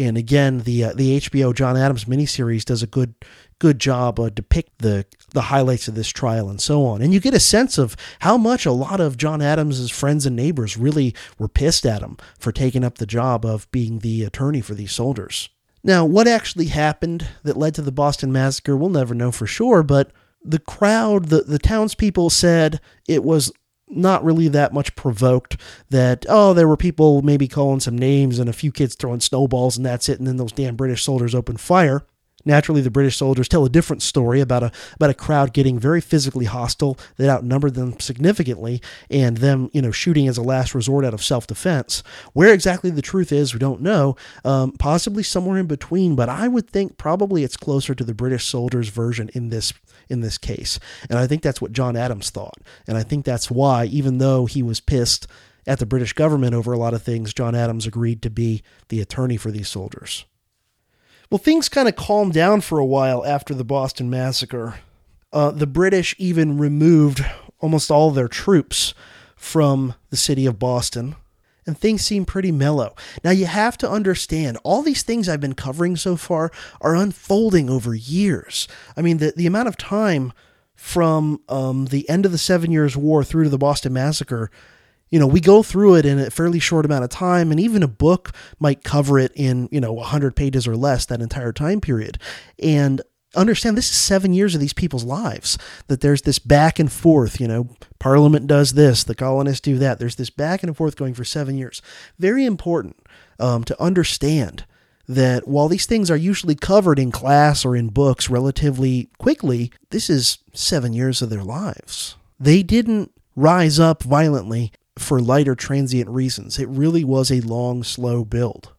And again, the uh, the HBO John Adams miniseries does a good good job uh, depict the the highlights of this trial and so on. And you get a sense of how much a lot of John Adams's friends and neighbors really were pissed at him for taking up the job of being the attorney for these soldiers. Now, what actually happened that led to the Boston Massacre, we'll never know for sure, but the crowd, the, the townspeople said it was not really that much provoked that oh there were people maybe calling some names and a few kids throwing snowballs and that's it and then those damn british soldiers opened fire Naturally, the British soldiers tell a different story about a about a crowd getting very physically hostile that outnumbered them significantly, and them you know shooting as a last resort out of self defense. Where exactly the truth is, we don't know. Um, possibly somewhere in between, but I would think probably it's closer to the British soldiers' version in this in this case, and I think that's what John Adams thought, and I think that's why, even though he was pissed at the British government over a lot of things, John Adams agreed to be the attorney for these soldiers. Well, things kind of calmed down for a while after the Boston Massacre. Uh, the British even removed almost all their troops from the city of Boston, and things seem pretty mellow. Now, you have to understand, all these things I've been covering so far are unfolding over years. I mean, the, the amount of time from um, the end of the Seven Years' War through to the Boston Massacre you know, we go through it in a fairly short amount of time, and even a book might cover it in, you know, 100 pages or less that entire time period. And understand this is seven years of these people's lives that there's this back and forth you know parliament does this the colonists do that. There's this back and forth going for seven years. Very important um, to understand that while these things are usually covered in class or in books relatively quickly this is seven years of their lives. They didn't rise up violently for light or transient reasons. It really was a long slow build.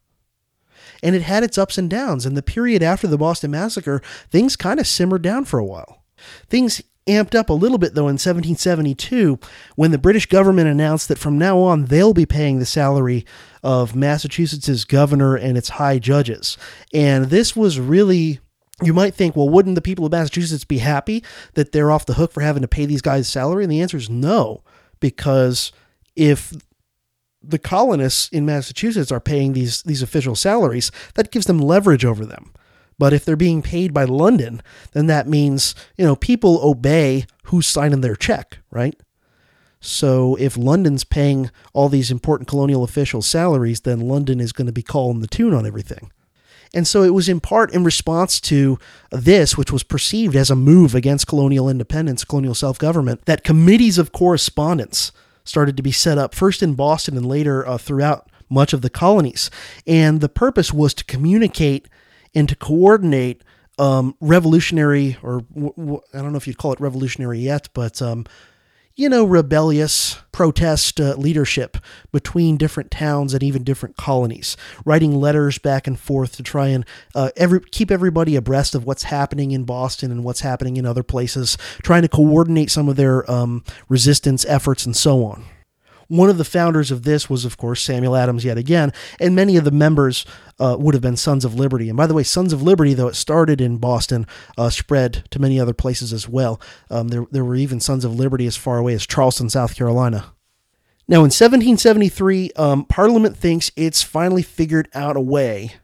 And it had its ups and downs. And the period after the Boston Massacre, things kind of simmered down for a while. Things amped up a little bit, though, in 1772 when the British government announced that from now on they'll be paying the salary of Massachusetts's governor and its high judges. And this was really. You might think, well, wouldn't the people of Massachusetts be happy that they're off the hook for having to pay these guys salary? And the answer is no, because if the colonists in Massachusetts are paying these these official salaries, that gives them leverage over them. But if they're being paid by London, then that means, you know, people obey who's signing their check, right? So if London's paying all these important colonial officials salaries, then London is going to be calling the tune on everything. And so it was in part in response to this, which was perceived as a move against colonial independence, colonial self government, that committees of correspondence started to be set up first in Boston and later uh, throughout much of the colonies. And the purpose was to communicate and to coordinate um, revolutionary, or w- w- I don't know if you'd call it revolutionary yet, but um, you know, rebellious protest uh, leadership between different towns and even different colonies, writing letters back and forth to try and uh, every, keep everybody abreast of what's happening in Boston and what's happening in other places, trying to coordinate some of their um, resistance efforts and so on. One of the founders of this was, of course, Samuel Adams yet again, and many of the members uh, would have been Sons of Liberty. And by the way, Sons of Liberty, though it started in Boston, uh, spread to many other places as well. Um, there, there were even Sons of Liberty as far away as Charleston, South Carolina. Now, in 1773, um, Parliament thinks it's finally figured out a way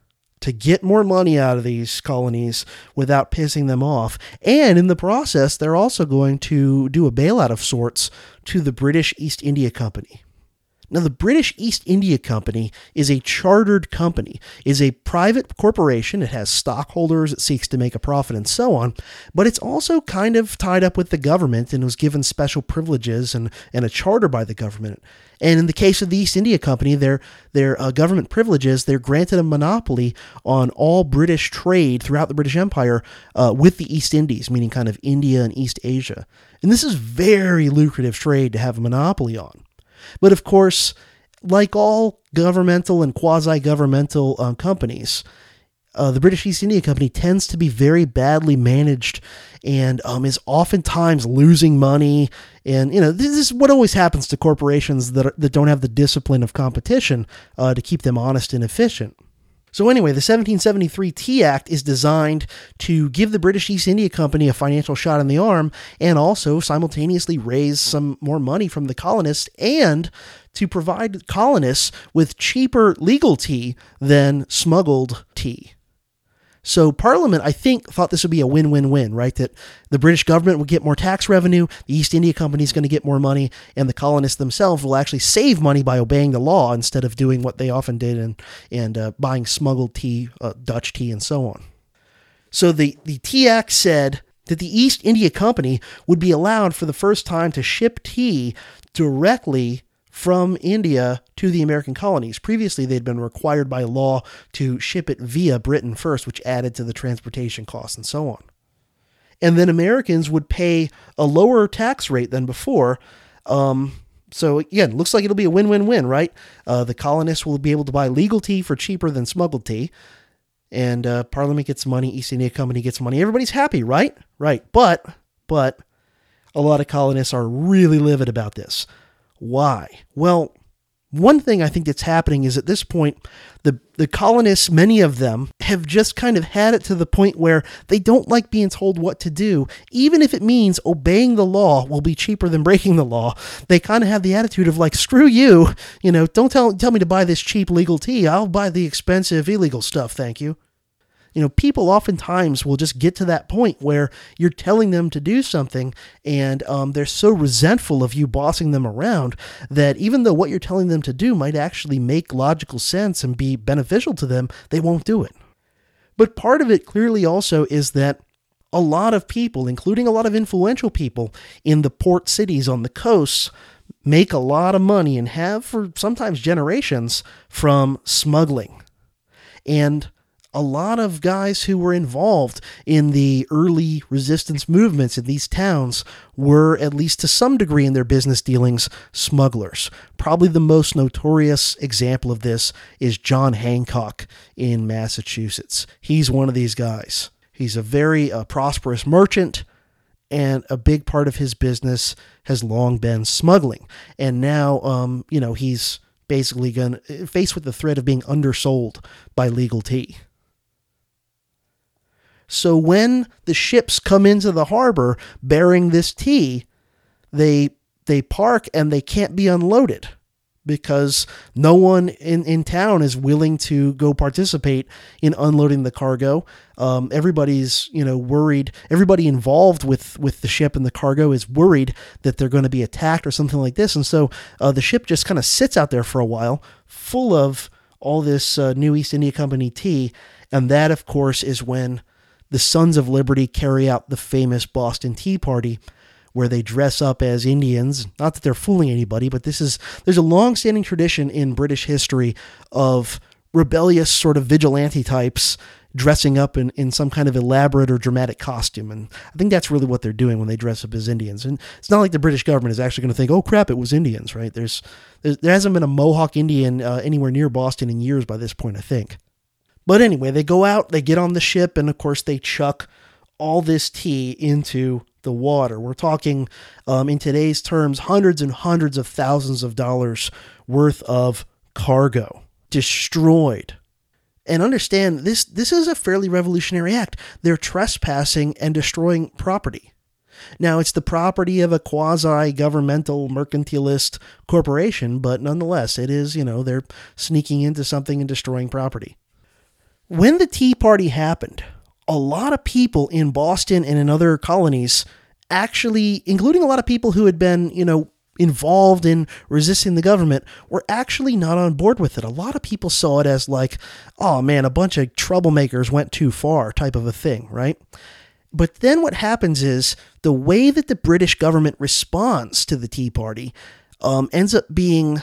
to get more money out of these colonies without pissing them off. And in the process, they're also going to do a bailout of sorts to the British East India Company. Now, the British East India Company is a chartered company, is a private corporation. It has stockholders, it seeks to make a profit, and so on. But it's also kind of tied up with the government and was given special privileges and, and a charter by the government. And in the case of the East India Company, their their uh, government privileges, they're granted a monopoly on all British trade throughout the British Empire uh, with the East Indies, meaning kind of India and East Asia. And this is very lucrative trade to have a monopoly on. But of course, like all governmental and quasi governmental um, companies, uh, the British East India Company tends to be very badly managed and um, is oftentimes losing money. And you know this is what always happens to corporations that are, that don't have the discipline of competition uh, to keep them honest and efficient. So, anyway, the 1773 Tea Act is designed to give the British East India Company a financial shot in the arm and also simultaneously raise some more money from the colonists and to provide colonists with cheaper legal tea than smuggled tea. So Parliament, I think, thought this would be a win-win-win, right? That the British government would get more tax revenue, the East India Company is going to get more money, and the colonists themselves will actually save money by obeying the law instead of doing what they often did and and uh, buying smuggled tea, uh, Dutch tea, and so on. So the the Tea Act said that the East India Company would be allowed for the first time to ship tea directly from India to the American colonies. Previously, they'd been required by law to ship it via Britain first, which added to the transportation costs and so on. And then Americans would pay a lower tax rate than before. Um, so again, looks like it'll be a win-win-win, right? Uh, the colonists will be able to buy legal tea for cheaper than smuggled tea, and uh, Parliament gets money, East India Company gets money. Everybody's happy, right? Right. But but a lot of colonists are really livid about this. Why? Well, one thing I think that's happening is at this point, the, the colonists, many of them, have just kind of had it to the point where they don't like being told what to do, even if it means obeying the law will be cheaper than breaking the law. They kind of have the attitude of like, screw you, you know, don't tell, tell me to buy this cheap legal tea. I'll buy the expensive illegal stuff, thank you. You know, people oftentimes will just get to that point where you're telling them to do something and um, they're so resentful of you bossing them around that even though what you're telling them to do might actually make logical sense and be beneficial to them, they won't do it. But part of it clearly also is that a lot of people, including a lot of influential people in the port cities on the coasts, make a lot of money and have for sometimes generations from smuggling. And a lot of guys who were involved in the early resistance movements in these towns were, at least to some degree in their business dealings, smugglers. Probably the most notorious example of this is John Hancock in Massachusetts. He's one of these guys. He's a very uh, prosperous merchant, and a big part of his business has long been smuggling. And now, um, you know, he's basically going faced with the threat of being undersold by legal tea. So when the ships come into the harbor bearing this tea, they they park and they can't be unloaded because no one in, in town is willing to go participate in unloading the cargo. Um, everybody's you know worried. Everybody involved with with the ship and the cargo is worried that they're going to be attacked or something like this, and so uh, the ship just kind of sits out there for a while, full of all this uh, new East India Company tea, and that of course is when the Sons of Liberty carry out the famous Boston Tea Party, where they dress up as Indians. Not that they're fooling anybody, but this is there's a long-standing tradition in British history of rebellious sort of vigilante types dressing up in, in some kind of elaborate or dramatic costume. And I think that's really what they're doing when they dress up as Indians. And it's not like the British government is actually going to think, oh crap, it was Indians, right? There's, there's there hasn't been a Mohawk Indian uh, anywhere near Boston in years by this point, I think. But anyway, they go out, they get on the ship, and of course, they chuck all this tea into the water. We're talking, um, in today's terms, hundreds and hundreds of thousands of dollars worth of cargo destroyed. And understand this this is a fairly revolutionary act. They're trespassing and destroying property. Now, it's the property of a quasi governmental mercantilist corporation, but nonetheless, it is, you know, they're sneaking into something and destroying property. When the Tea Party happened, a lot of people in Boston and in other colonies actually, including a lot of people who had been, you know, involved in resisting the government, were actually not on board with it. A lot of people saw it as like, oh man, a bunch of troublemakers went too far type of a thing, right? But then what happens is the way that the British government responds to the Tea Party um, ends up being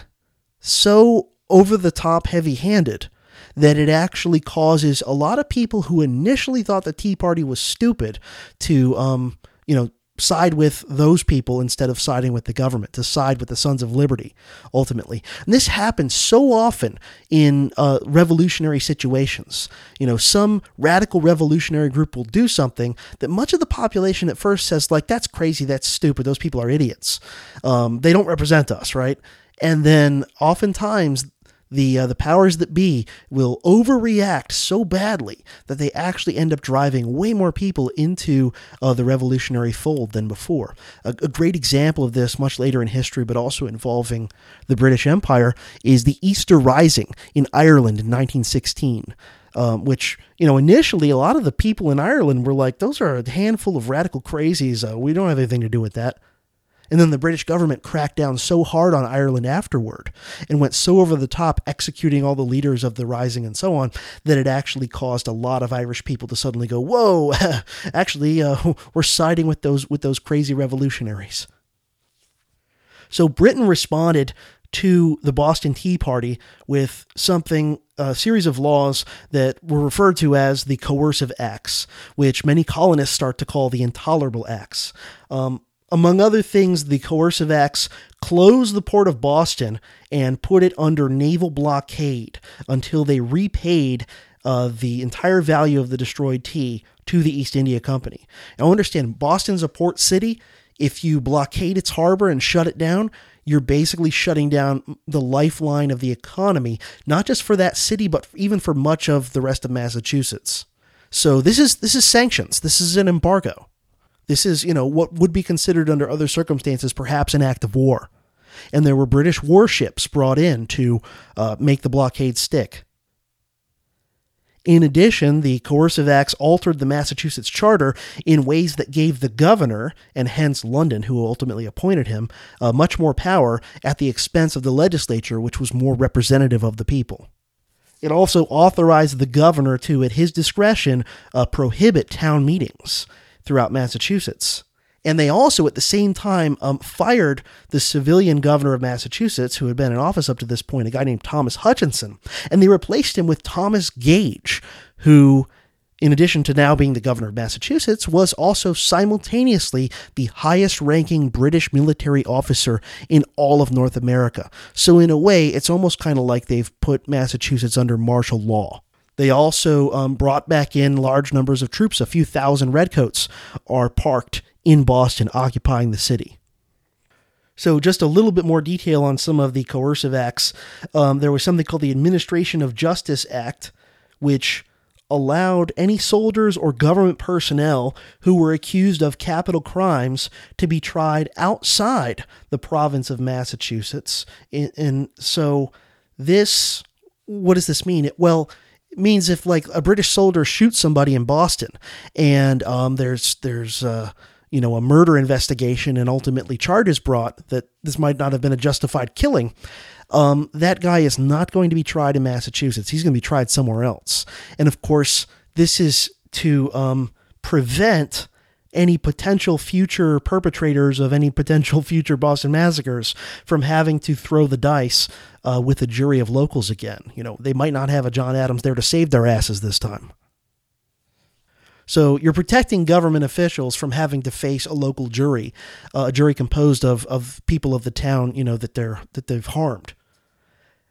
so over the top heavy handed that it actually causes a lot of people who initially thought the Tea Party was stupid to, um, you know, side with those people instead of siding with the government, to side with the Sons of Liberty, ultimately. And this happens so often in uh, revolutionary situations. You know, some radical revolutionary group will do something that much of the population at first says, like, that's crazy, that's stupid, those people are idiots. Um, they don't represent us, right? And then oftentimes the uh, the powers that be will overreact so badly that they actually end up driving way more people into uh, the revolutionary fold than before. A, a, great example of this, much later in history, but also involving the British Empire, is the Easter Rising in Ireland in 1916. Um, which you know initially a lot of the people in Ireland were like, those are a handful of radical crazies. Uh, we don't have anything to do with that. And then the British government cracked down so hard on Ireland afterward and went so over the top executing all the leaders of the rising and so on that it actually caused a lot of Irish people to suddenly go, "Whoa, actually uh, we're siding with those with those crazy revolutionaries." So Britain responded to the Boston Tea Party with something, a series of laws that were referred to as the Coercive Acts, which many colonists start to call the Intolerable Acts. Um, among other things, the coercive acts closed the port of Boston and put it under naval blockade until they repaid uh, the entire value of the destroyed tea to the East India Company. Now, understand, Boston's a port city. If you blockade its harbor and shut it down, you're basically shutting down the lifeline of the economy, not just for that city, but even for much of the rest of Massachusetts. So this is this is sanctions. This is an embargo. This is, you know, what would be considered under other circumstances perhaps an act of war. And there were British warships brought in to uh, make the blockade stick. In addition, the coercive acts altered the Massachusetts charter in ways that gave the governor, and hence London, who ultimately appointed him, uh, much more power at the expense of the legislature, which was more representative of the people. It also authorized the governor to, at his discretion, uh, prohibit town meetings throughout Massachusetts. And they also, at the same time, um, fired the civilian governor of Massachusetts, who had been in office up to this point, a guy named Thomas Hutchinson. And they replaced him with Thomas Gage, who, in addition to now being the governor of Massachusetts, was also simultaneously the highest ranking British military officer in all of North America. So, in a way, it's almost kind of like they've put Massachusetts under martial law. They also um, brought back in large numbers of troops. A few thousand redcoats are parked in Boston, occupying the city. So, just a little bit more detail on some of the coercive acts. Um, there was something called the Administration of Justice Act, which allowed any soldiers or government personnel who were accused of capital crimes to be tried outside the province of Massachusetts. And, and so, this, what does this mean? It, well, means if like a British soldier shoots somebody in Boston, and um, there's there's uh, you know, a murder investigation and ultimately charges brought that this might not have been a justified killing, um, that guy is not going to be tried in Massachusetts. He's going to be tried somewhere else. And of course, this is to um, prevent any potential future perpetrators of any potential future Boston massacres from having to throw the dice uh, with a jury of locals again. You know, they might not have a John Adams there to save their asses this time. So you're protecting government officials from having to face a local jury, uh, a jury composed of, of people of the town, you know, that they're that they've harmed.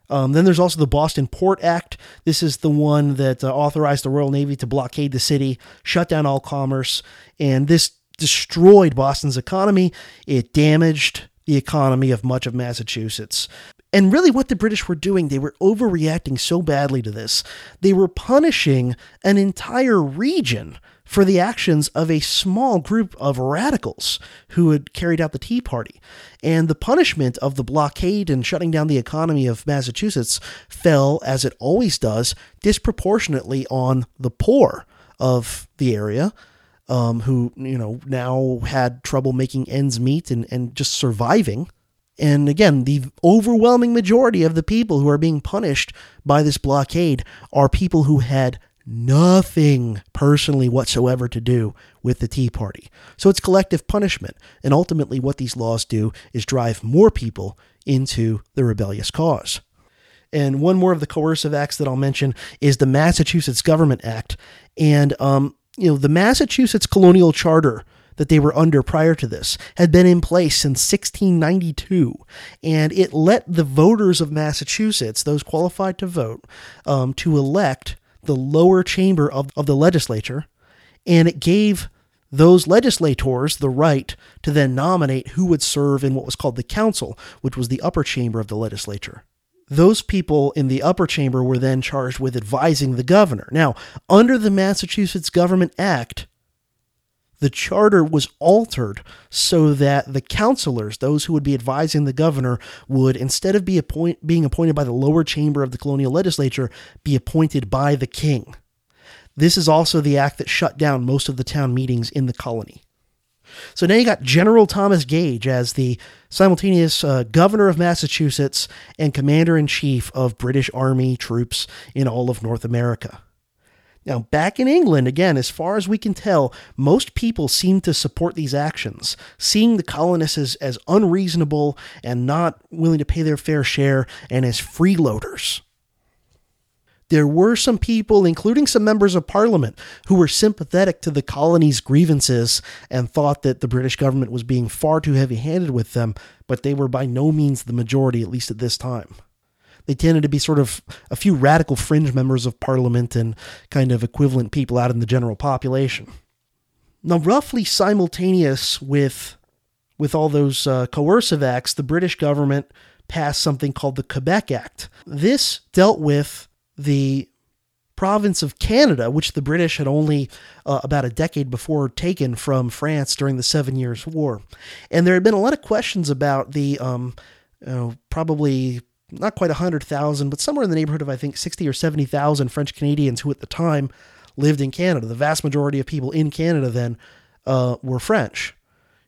Um, then there's also the Boston Port Act. This is the one that uh, authorized the Royal Navy to blockade the city, shut down all commerce, and this destroyed Boston's economy. It damaged the economy of much of Massachusetts. And really, what the British were doing, they were overreacting so badly to this. They were punishing an entire region for the actions of a small group of radicals who had carried out the Tea Party. And the punishment of the blockade and shutting down the economy of Massachusetts fell, as it always does, disproportionately on the poor of the area. Um, who you know now had trouble making ends meet and, and just surviving and again, the overwhelming majority of the people who are being punished by this blockade are people who had nothing personally whatsoever to do with the Tea Party. So it's collective punishment. And ultimately, what these laws do is drive more people into the rebellious cause. And one more of the coercive acts that I'll mention is the Massachusetts Government Act. And, um, you know, the Massachusetts Colonial Charter that they were under prior to this had been in place since 1692, and it let the voters of Massachusetts, those qualified to vote, um, to elect the lower chamber of, of the legislature, and it gave those legislators the right to then nominate who would serve in what was called the council, which was the upper chamber of the legislature. Those people in the upper chamber were then charged with advising the governor. Now, under the Massachusetts Government Act, the charter was altered so that the counselors, those who would be advising the governor, would, instead of be appoint, being appointed by the lower chamber of the colonial legislature, be appointed by the king. This is also the act that shut down most of the town meetings in the colony. So now you got General Thomas Gage as the simultaneous uh, governor of Massachusetts and commander in chief of British Army troops in all of North America. Now, back in England, again, as far as we can tell, most people seem to support these actions, seeing the colonists as, as unreasonable and not willing to pay their fair share and as freeloaders. There were some people, including some members of parliament, who were sympathetic to the colony's grievances and thought that the British government was being far too heavy handed with them, but they were by no means the majority, at least at this time. They tended to be sort of a few radical fringe members of parliament and kind of equivalent people out in the general population. Now, roughly simultaneous with with all those uh, coercive acts, the British government passed something called the Quebec Act. This dealt with the province of Canada, which the British had only uh, about a decade before taken from France during the Seven Years' War. And there had been a lot of questions about the um, you know, probably not quite 100,000, but somewhere in the neighborhood of, I think, 60 or 70,000 French Canadians who at the time lived in Canada. The vast majority of people in Canada then uh, were French.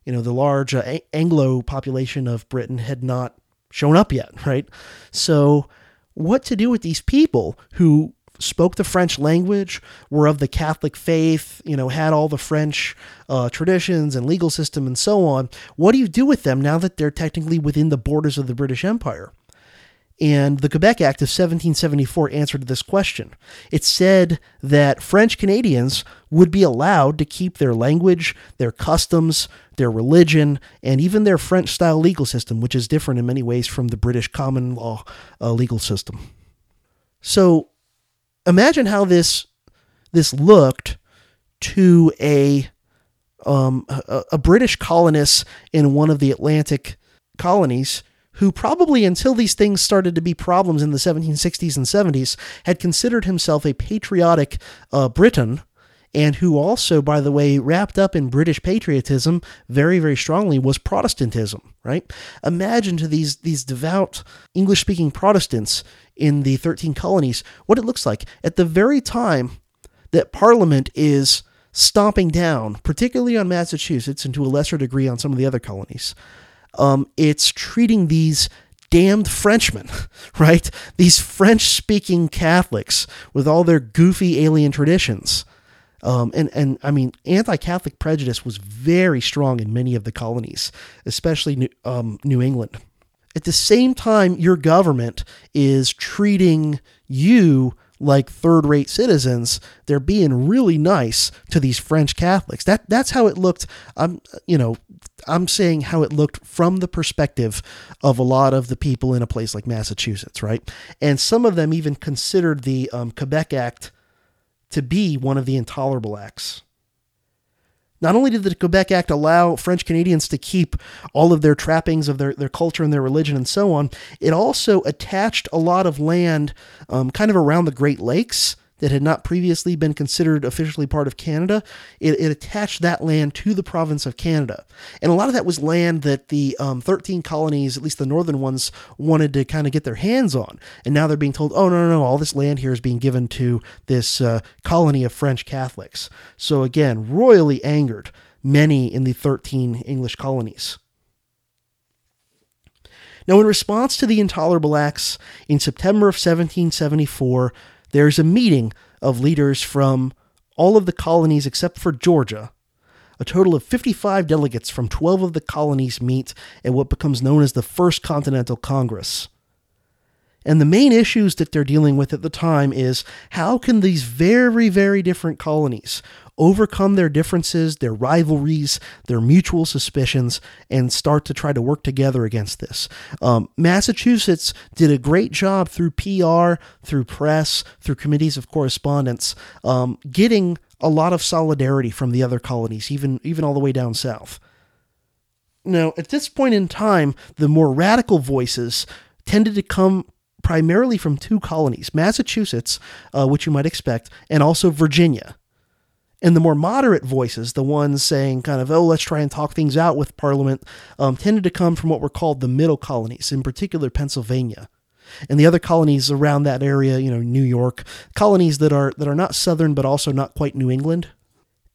You know, the large uh, Anglo population of Britain had not shown up yet, right? So, what to do with these people who spoke the French language, were of the Catholic faith, you know, had all the French uh, traditions and legal system and so on. What do you do with them now that they're technically within the borders of the British Empire? And the Quebec Act of 1774 answered this question. It said that French Canadians would be allowed to keep their language, their customs, their religion, and even their French style legal system, which is different in many ways from the British common law uh, legal system. So imagine how this this looked to a um, a, a British colonist in one of the Atlantic colonies who probably until these things started to be problems in the 1760s and 70s had considered himself a patriotic uh, Briton and who also, by the way, wrapped up in British patriotism very, very strongly was Protestantism, right? Imagine to these, these devout English speaking Protestants in the 13 colonies what it looks like at the very time that Parliament is stomping down, particularly on Massachusetts and to a lesser degree on some of the other colonies um, it's treating these damned Frenchmen, right? These French speaking Catholics with all their goofy alien traditions. Um, and, and I mean, anti Catholic prejudice was very strong in many of the colonies, especially New, um, New England. At the same time, your government is treating you like third rate citizens. They're being really nice to these French Catholics. That that's how it looked. I'm you know I'm saying how it looked from the perspective of a lot of the people in a place like Massachusetts, right? And some of them even considered the um, Quebec Act to be one of the intolerable acts. Not only did the Quebec Act allow French Canadians to keep all of their trappings of their, their culture and their religion and so on, it also attached a lot of land um, kind of around the Great Lakes that had not previously been considered officially part of Canada, it, it, attached that land to the province of Canada. And a lot of that was land that the um, 13 colonies, at least the northern ones, wanted to kind of get their hands on. And now they're being told, oh, no, no, no, all this land here is being given to this uh, colony of French Catholics. So again, royally angered many in the 13 English colonies. Now, in response to the intolerable acts, in September of 1774, there's a meeting of leaders from all of the colonies except for Georgia. A total of 55 delegates from 12 of the colonies meet at what becomes known as the First Continental Congress. And the main issues that they're dealing with at the time is how can these very, very different colonies overcome their differences, their rivalries, their mutual suspicions, and start to try to work together against this. Um, Massachusetts did a great job through PR, through press, through committees of correspondence, um, getting a lot of solidarity from the other colonies, even even all the way down south. Now, at this point in time, the more radical voices tended to come primarily from two colonies Massachusetts, uh, which you might expect, and also Virginia. And the more moderate voices, the ones saying kind of, oh, let's try and talk things out with Parliament, um, tended to come from what were called the middle colonies, in particular Pennsylvania. And the other colonies around that area, you know, New York, colonies that are that are not southern but also not quite New England.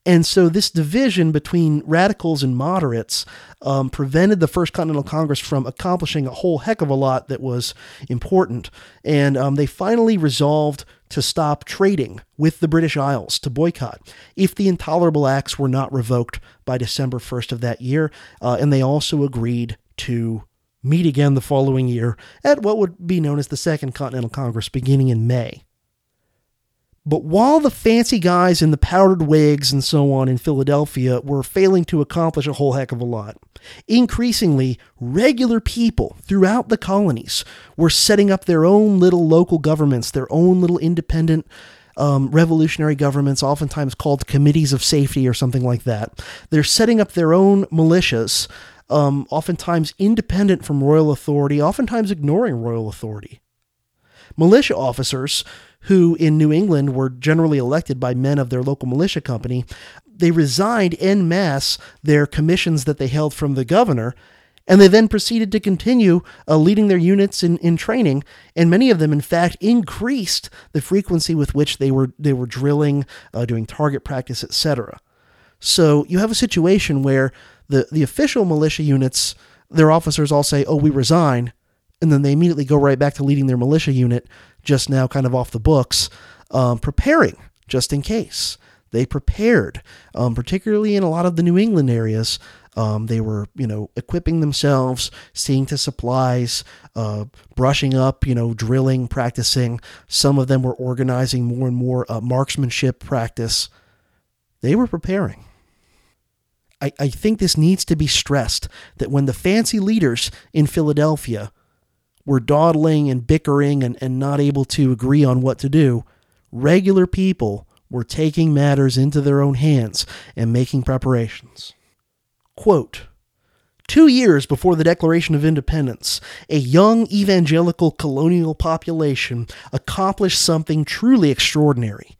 And so this division between radicals and moderates um, prevented the First Continental Congress from accomplishing a whole heck of a lot that was important. And um, they finally resolved to stop trading with the British Isles, to boycott, if the intolerable acts were not revoked by December 1st of that year. Uh, and they also agreed to meet again the following year at what would be known as the Second Continental Congress beginning in May. But while the fancy guys in the powdered wigs and so on in Philadelphia were failing to accomplish a whole heck of a lot, increasingly, regular people throughout the colonies were setting up their own little local governments, their own little independent um, revolutionary governments, oftentimes called committees of safety or something like that. They're setting up their own militias, um, oftentimes independent from royal authority, oftentimes ignoring royal authority. Militia officers who in New England were generally elected by men of their local militia company, they resigned en masse their commissions that they held from the governor, and they then proceeded to continue uh, leading their units in, in training, and many of them, in fact, increased the frequency with which they were they were drilling, uh, doing target practice, etc. So you have a situation where the the official militia units, their officers all say, "Oh, we resign," and then they immediately go right back to leading their militia unit, just now kind of off the books. um, preparing just in case. They prepared, um, particularly in a lot of the New England areas. Um, they were, you know, equipping themselves, seeing to supplies, uh, brushing up, you know, drilling, practicing. Some of them were organizing more and more uh, marksmanship practice. They were preparing. I, I think this needs to be stressed that when the fancy leaders in Philadelphia were dawdling and bickering and, and not able to agree on what to do, regular people were taking matters into their own hands and making preparations. Quote, Two years before the Declaration of Independence, a young evangelical colonial population accomplished something truly extraordinary.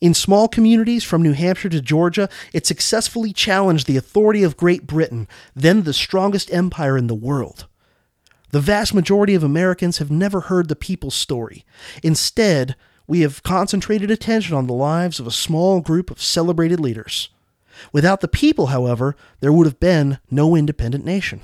In small communities from New Hampshire to Georgia, it successfully challenged the authority of Great Britain, then the strongest empire in the world. The vast majority of Americans have never heard the people's story. Instead, we have concentrated attention on the lives of a small group of celebrated leaders. Without the people, however, there would have been no independent nation.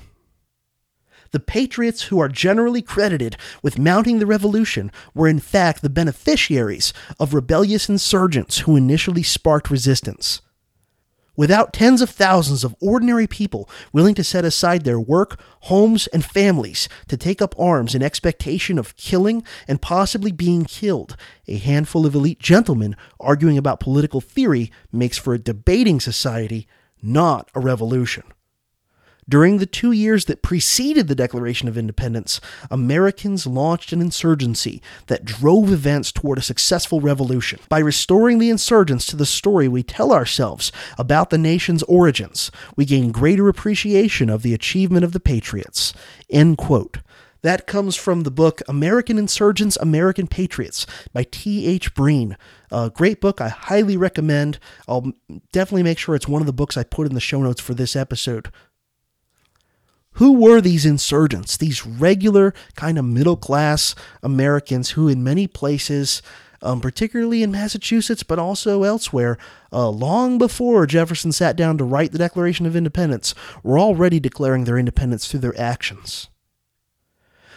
The patriots who are generally credited with mounting the revolution were in fact the beneficiaries of rebellious insurgents who initially sparked resistance. Without tens of thousands of ordinary people willing to set aside their work, homes, and families to take up arms in expectation of killing and possibly being killed, a handful of elite gentlemen arguing about political theory makes for a debating society, not a revolution. During the two years that preceded the Declaration of Independence, Americans launched an insurgency that drove events toward a successful revolution. By restoring the insurgents to the story we tell ourselves about the nation's origins, we gain greater appreciation of the achievement of the Patriots. End quote. That comes from the book American Insurgents, American Patriots by T.H. Breen. A great book. I highly recommend. I'll definitely make sure it's one of the books I put in the show notes for this episode. Who were these insurgents? These regular, kind of middle class Americans who, in many places, um, particularly in Massachusetts, but also elsewhere, uh, long before Jefferson sat down to write the Declaration of Independence, were already declaring their independence through their actions.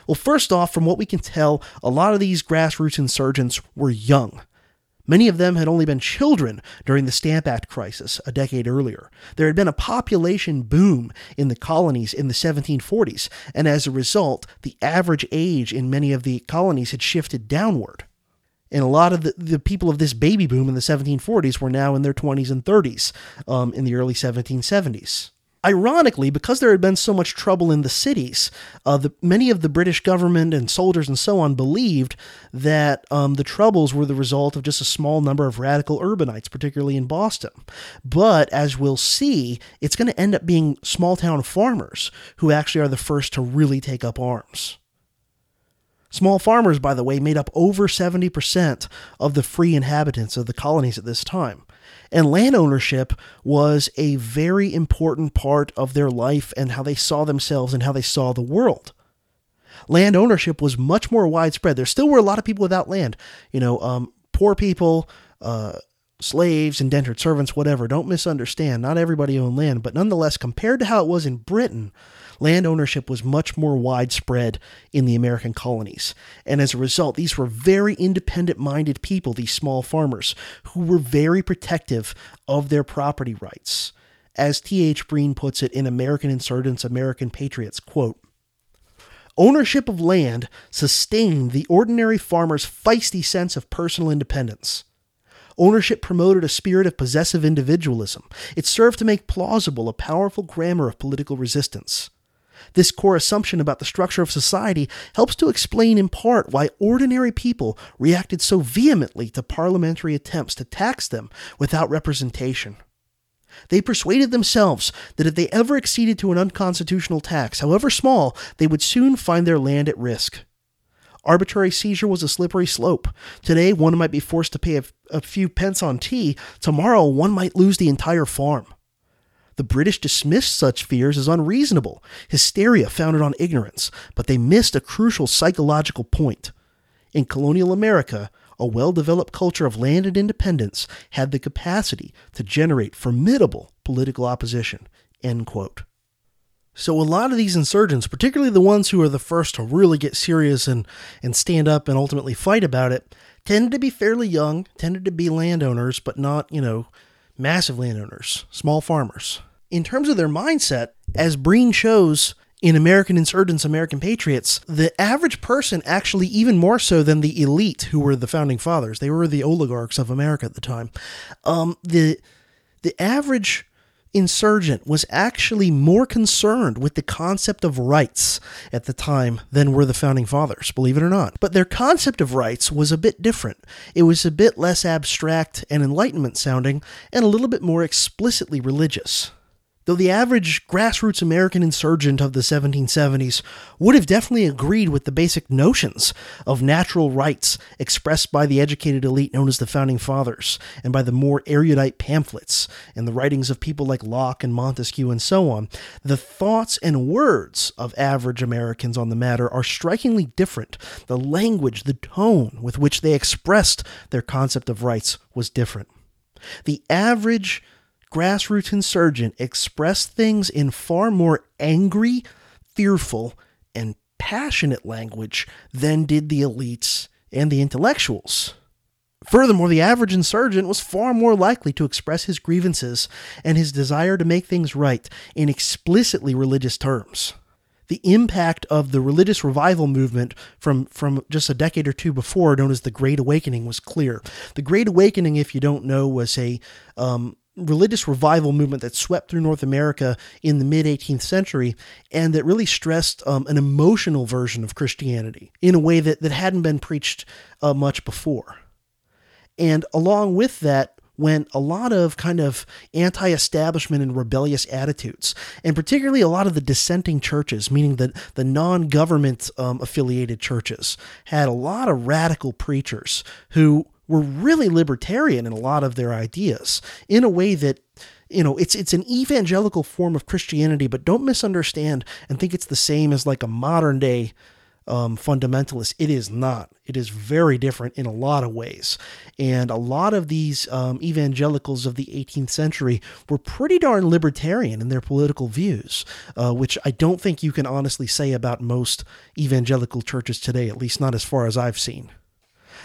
Well, first off, from what we can tell, a lot of these grassroots insurgents were young. Many of them had only been children during the Stamp Act crisis a decade earlier. There had been a population boom in the colonies in the 1740s, and as a result, the average age in many of the colonies had shifted downward. And a lot of the, the people of this baby boom in the 1740s were now in their 20s and 30s um, in the early 1770s. Ironically, because there had been so much trouble in the cities, uh, the, many of the British government and soldiers and so on believed that um, the troubles were the result of just a small number of radical urbanites, particularly in Boston. But as we'll see, it's going to end up being small town farmers who actually are the first to really take up arms. Small farmers, by the way, made up over 70% of the free inhabitants of the colonies at this time. And land ownership was a very important part of their life and how they saw themselves and how they saw the world. Land ownership was much more widespread. There still were a lot of people without land. You know, um, poor people, uh, slaves, indentured servants, whatever. Don't misunderstand. Not everybody owned land, but nonetheless, compared to how it was in Britain, land ownership was much more widespread in the American colonies. And as a result, these were very independent minded people, these small farmers, who were very protective of their property rights. As T.H. Breen puts it in American Insurgents, American Patriots, quote, Ownership of land sustained the ordinary farmer's feisty sense of personal independence. Ownership promoted a spirit of possessive individualism. It served to make plausible a powerful grammar of political resistance. This core assumption about the structure of society helps to explain in part why ordinary people reacted so vehemently to parliamentary attempts to tax them without representation. They persuaded themselves that if they ever acceded to an unconstitutional tax, however small, they would soon find their land at risk. Arbitrary seizure was a slippery slope. Today, one might be forced to pay a, a few pence on tea. Tomorrow, one might lose the entire farm. The British dismissed such fears as unreasonable, hysteria founded on ignorance, but they missed a crucial psychological point. In colonial America, a well developed culture of landed independence had the capacity to generate formidable political opposition. So a lot of these insurgents, particularly the ones who are the first to really get serious and, and stand up and ultimately fight about it, tended to be fairly young, tended to be landowners, but not, you know, massive landowners, small farmers. In terms of their mindset, as Breen shows in American Insurgents, American Patriots, the average person actually even more so than the elite who were the founding fathers. They were the oligarchs of America at the time. Um, the the average insurgent was actually more concerned with the concept of rights at the time than were the founding fathers, believe it or not. But their concept of rights was a bit different. It was a bit less abstract and enlightenment sounding and a little bit more explicitly religious. Though the average grassroots American insurgent of the 1770s would have definitely agreed with the basic notions of natural rights expressed by the educated elite known as the Founding Fathers, and by the more erudite pamphlets and the writings of people like Locke and Montesquieu and so on, the thoughts and words of average Americans on the matter are strikingly different. The language, the tone with which they expressed their concept of rights was different. The average grassroots insurgent expressed things in far more angry, fearful, and passionate language than did the elites and the intellectuals. Furthermore, the average insurgent was far more likely to express his grievances and his desire to make things right in explicitly religious terms. The impact of the religious revival movement from, from just a decade or two before, known as the Great Awakening, was clear. The Great Awakening, if you don't know, was a um, religious revival movement that swept through North America in the mid 18th century and that really stressed um, an emotional version of Christianity in a way that, that hadn't been preached uh, much before. And along with that, went a lot of kind of anti establishment and rebellious attitudes, and particularly a lot of the dissenting churches, meaning that the non government um, affiliated churches, had a lot of radical preachers who were really libertarian in a lot of their ideas in a way that you know it's it's an evangelical form of Christianity, but don't misunderstand and think it's the same as like a modern day um, fundamentalist. It is not. It is very different in a lot of ways. And a lot of these um, evangelicals of the 18th century were pretty darn libertarian in their political views, uh, which I don't think you can honestly say about most evangelical churches today, at least not as far as I've seen.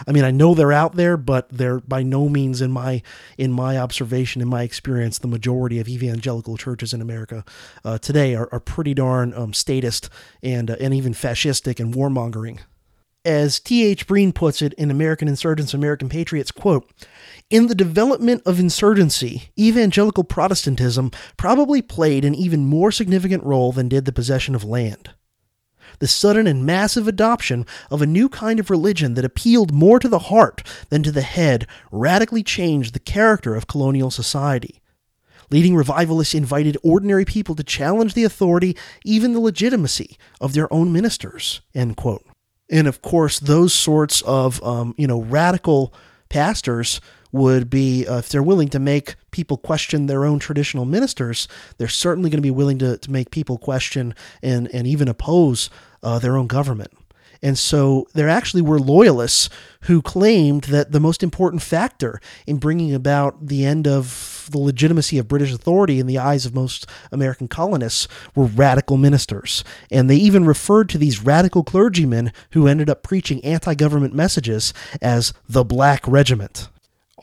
I mean, I know they're out there, but they're by no means in my in my observation, in my experience, the majority of evangelical churches in America uh, today are, are pretty darn um, statist and uh, and even fascistic and warmongering. As T.H. Breen puts it in American Insurgents, American Patriots, quote, in the development of insurgency, evangelical Protestantism probably played an even more significant role than did the possession of land the sudden and massive adoption of a new kind of religion that appealed more to the heart than to the head radically changed the character of colonial society. Leading revivalists invited ordinary people to challenge the authority, even the legitimacy, of their own ministers. End quote. And of course, those sorts of um, you know radical pastors would be, uh, if they're willing to make people question their own traditional ministers, they're certainly going to be willing to, to make people question and, and even oppose uh, their own government. And so there actually were loyalists who claimed that the most important factor in bringing about the end of the legitimacy of British authority in the eyes of most American colonists were radical ministers. And they even referred to these radical clergymen who ended up preaching anti government messages as the Black Regiment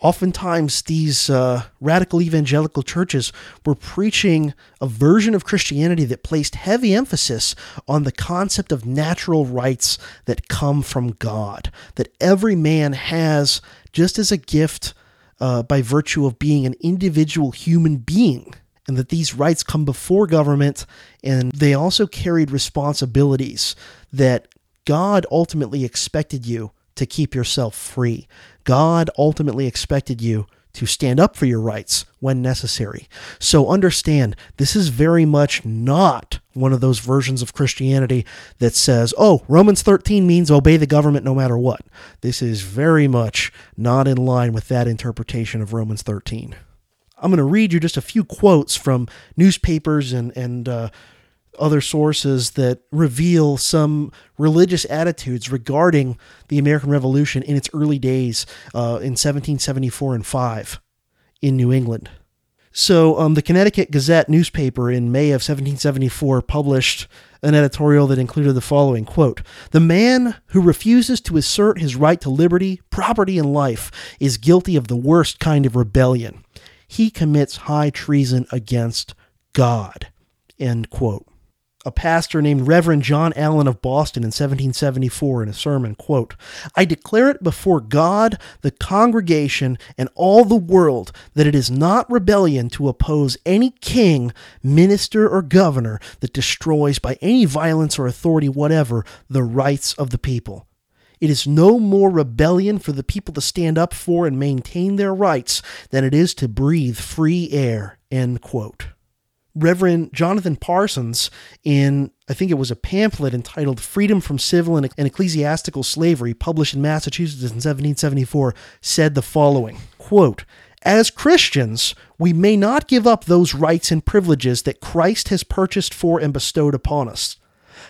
oftentimes these uh, radical evangelical churches were preaching a version of Christianity that placed heavy emphasis on the concept of natural rights that come from God, that every man has just as a gift uh, by virtue of being an individual human being. And that these rights come before government, and they also carried responsibilities that God ultimately expected you to keep yourself free. God ultimately expected you to stand up for your rights when necessary. So understand, this is very much not one of those versions of Christianity that says, oh, Romans 13 means obey the government no matter what. This is very much not in line with that interpretation of Romans 13. I'm going to read you just a few quotes from newspapers and, and uh, other sources that reveal some religious attitudes regarding the American Revolution in its early days uh, in 1774 and 5 in New England. So, um, the Connecticut Gazette newspaper in May of 1774 published an editorial that included the following quote The man who refuses to assert his right to liberty, property, and life is guilty of the worst kind of rebellion. He commits high treason against God. End quote a pastor named Reverend John Allen of Boston in 1774 in a sermon, quote, I declare it before God, the congregation, and all the world that it is not rebellion to oppose any king, minister, or governor that destroys by any violence or authority whatever the rights of the people. It is no more rebellion for the people to stand up for and maintain their rights than it is to breathe free air. End quote. Reverend Jonathan Parsons, in I think it was a pamphlet entitled Freedom from Civil and Ecclesiastical Slavery, published in Massachusetts in 1774, said the following quote, As Christians, we may not give up those rights and privileges that Christ has purchased for and bestowed upon us.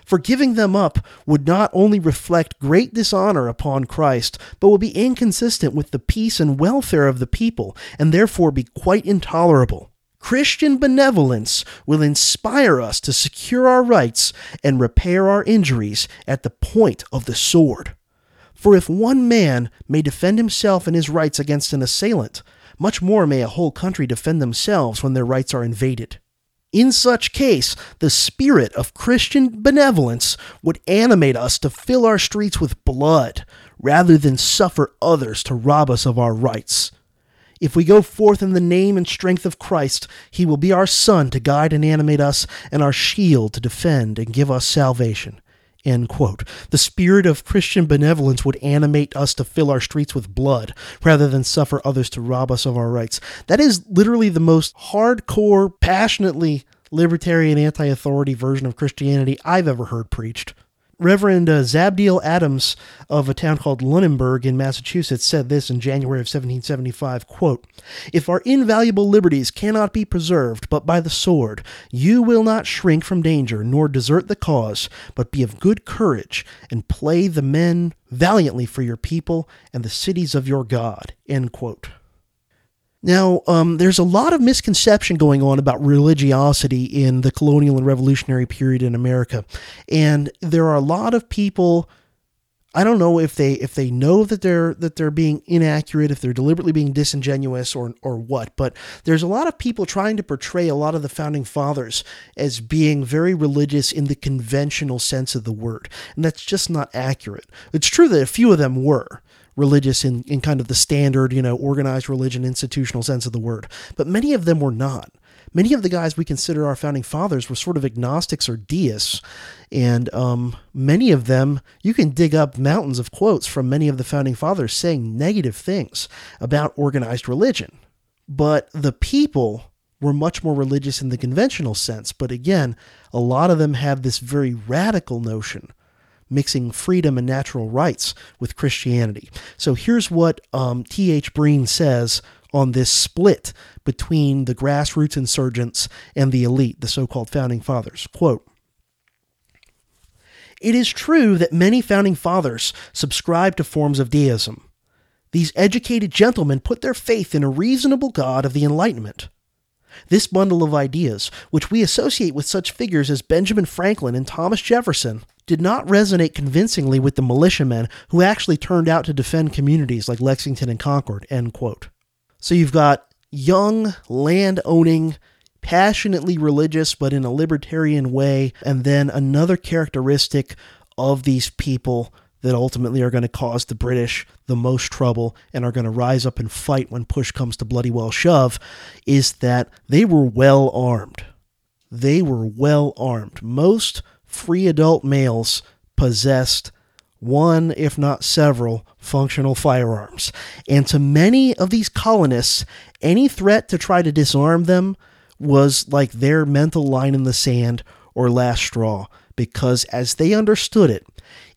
For giving them up would not only reflect great dishonor upon Christ, but would be inconsistent with the peace and welfare of the people, and therefore be quite intolerable. Christian benevolence will inspire us to secure our rights and repair our injuries at the point of the sword. For if one man may defend himself and his rights against an assailant, much more may a whole country defend themselves when their rights are invaded. In such case, the spirit of Christian benevolence would animate us to fill our streets with blood, rather than suffer others to rob us of our rights. If we go forth in the name and strength of Christ, he will be our sun to guide and animate us, and our shield to defend and give us salvation. End quote. The spirit of Christian benevolence would animate us to fill our streets with blood rather than suffer others to rob us of our rights. That is literally the most hardcore, passionately libertarian, anti authority version of Christianity I've ever heard preached. Reverend uh, Zabdiel Adams of a town called Lunenburg in Massachusetts said this in January of 1775, quote, If our invaluable liberties cannot be preserved but by the sword, you will not shrink from danger, nor desert the cause, but be of good courage, and play the men valiantly for your people and the cities of your God. End quote. Now, um, there's a lot of misconception going on about religiosity in the colonial and revolutionary period in America, and there are a lot of people. I don't know if they if they know that they're that they're being inaccurate, if they're deliberately being disingenuous or or what, but there's a lot of people trying to portray a lot of the founding fathers as being very religious in the conventional sense of the word, and that's just not accurate. It's true that a few of them were, religious in, in kind of the standard, you know, organized religion, institutional sense of the word. But many of them were not. Many of the guys we consider our founding fathers were sort of agnostics or deists. And um, many of them, you can dig up mountains of quotes from many of the founding fathers saying negative things about organized religion. But the people were much more religious in the conventional sense. But again, a lot of them have this very radical notion mixing freedom and natural rights with Christianity. So here's what um, T.H. Breen says on this split between the grassroots insurgents and the elite, the so called founding fathers. Quote, it is true that many founding fathers subscribed to forms of deism. These educated gentlemen put their faith in a reasonable God of the Enlightenment. This bundle of ideas, which we associate with such figures as Benjamin Franklin and Thomas Jefferson, did not resonate convincingly with the militiamen who actually turned out to defend communities like Lexington and Concord. End quote. So you've got young, land owning, passionately religious, but in a libertarian way, and then another characteristic of these people that ultimately are going to cause the British the most trouble and are going to rise up and fight when push comes to bloody well shove is that they were well armed. They were well armed. Most free adult males possessed one, if not several, functional firearms. And to many of these colonists, any threat to try to disarm them was like their mental line in the sand or last straw, because as they understood it,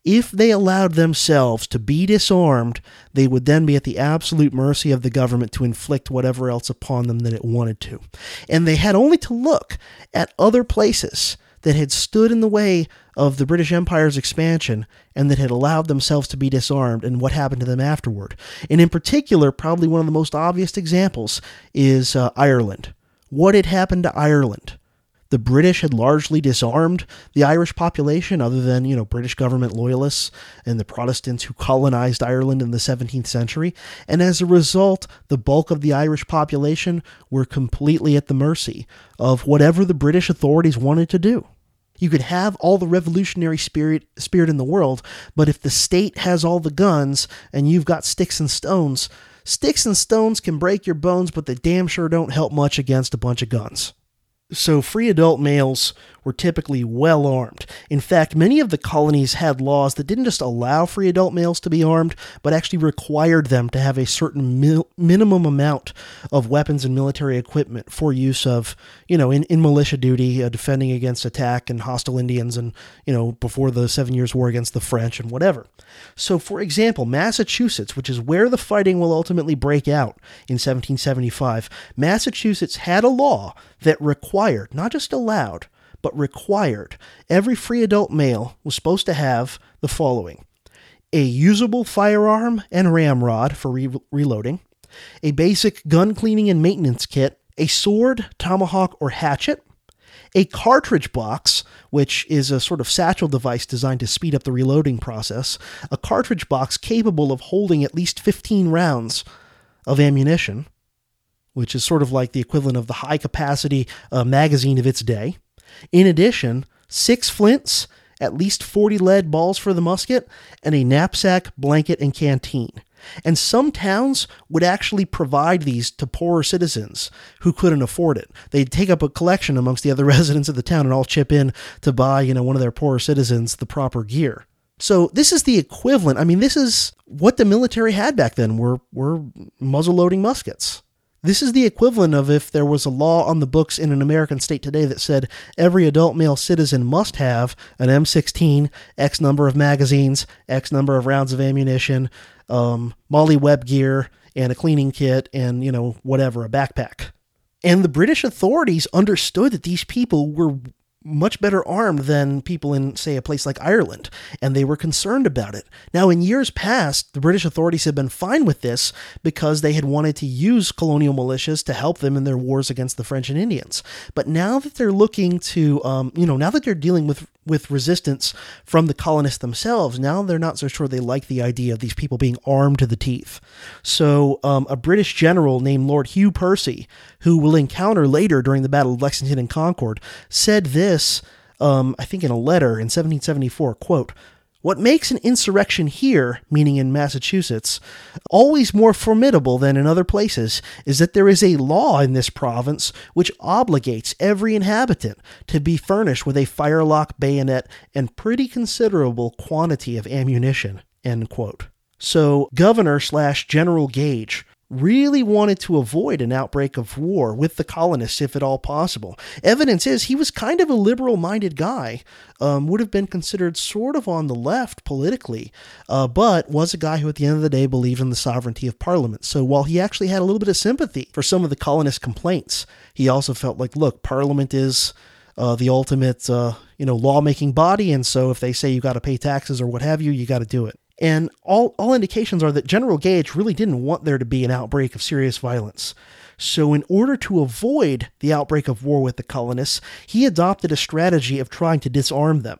if they allowed themselves to be disarmed, they would then be at the absolute mercy of the government to inflict whatever else upon them that it wanted to. And they had only to look at other places that had stood in the way of the British Empire's expansion and that had allowed themselves to be disarmed and what happened to them afterward. And in particular, probably one of the most obvious examples is uh, Ireland, what had happened to Ireland? The British had largely disarmed the Irish population, other than, you know, British government loyalists and the Protestants who colonized Ireland in the 17th century. And as a result, the bulk of the Irish population were completely at the mercy of whatever the British authorities wanted to do. You could have all the revolutionary spirit spirit in the world, but if the state has all the guns and you've got sticks and stones, sticks and stones can break your bones, but they damn sure don't help much against a bunch of guns. So, free adult males were typically well armed. In fact, many of the colonies had laws that didn't just allow free adult males to be armed, but actually required them to have a certain mil- minimum amount of weapons and military equipment for use of, you know, in, in militia duty, uh, defending against attack and hostile Indians, and, you know, before the Seven Years' War against the French and whatever. So, for example, Massachusetts, which is where the fighting will ultimately break out in 1775, Massachusetts had a law that required, not just allowed, but required, every free adult male was supposed to have the following a usable firearm and ramrod for re- reloading, a basic gun cleaning and maintenance kit, a sword, tomahawk, or hatchet, a cartridge box, which is a sort of satchel device designed to speed up the reloading process, a cartridge box capable of holding at least 15 rounds of ammunition, which is sort of like the equivalent of the high capacity uh, magazine of its day. In addition, six flints, at least 40 lead balls for the musket, and a knapsack, blanket, and canteen. And some towns would actually provide these to poorer citizens who couldn't afford it. They'd take up a collection amongst the other residents of the town and all chip in to buy, you know, one of their poorer citizens the proper gear. So this is the equivalent. I mean, this is what the military had back then were were muzzle loading muskets. This is the equivalent of if there was a law on the books in an American state today that said every adult male citizen must have an M16, X number of magazines, X number of rounds of ammunition, um, MOLLE web gear, and a cleaning kit, and, you know, whatever, a backpack. And the British authorities understood that these people were much better armed than people in, say, a place like Ireland, and they were concerned about it. Now, in years past, the British authorities had been fine with this because they had wanted to use colonial militias to help them in their wars against the French and Indians. But now that they're looking to, um, you know, now that they're dealing with with resistance from the colonists themselves, now they're not so sure they like the idea of these people being armed to the teeth. So, um, a British general named Lord Hugh Percy, who we'll encounter later during the Battle of Lexington and Concord, said this, um, I think in a letter in 1774, quote, what makes an insurrection here, meaning in Massachusetts, always more formidable than in other places is that there is a law in this province which obligates every inhabitant to be furnished with a firelock bayonet and pretty considerable quantity of ammunition. So, Governor slash General Gage really wanted to avoid an outbreak of war with the colonists if at all possible. Evidence is he was kind of a liberal minded guy, um, would have been considered sort of on the left politically, uh, but was a guy who at the end of the day believed in the sovereignty of Parliament. So while he actually had a little bit of sympathy for some of the colonist complaints, he also felt like, look, Parliament is. Uh, the ultimate, uh, you know, lawmaking body, and so if they say you got to pay taxes or what have you, you got to do it. And all, all indications are that General Gage really didn't want there to be an outbreak of serious violence. So, in order to avoid the outbreak of war with the colonists, he adopted a strategy of trying to disarm them.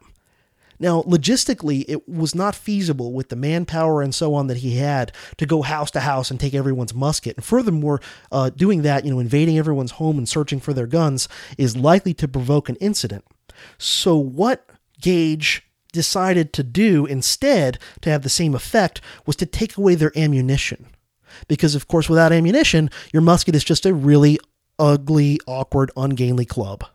Now, logistically, it was not feasible with the manpower and so on that he had to go house to house and take everyone's musket. And furthermore, uh, doing that, you know, invading everyone's home and searching for their guns is likely to provoke an incident. So, what Gage decided to do instead to have the same effect was to take away their ammunition. Because, of course, without ammunition, your musket is just a really ugly, awkward, ungainly club.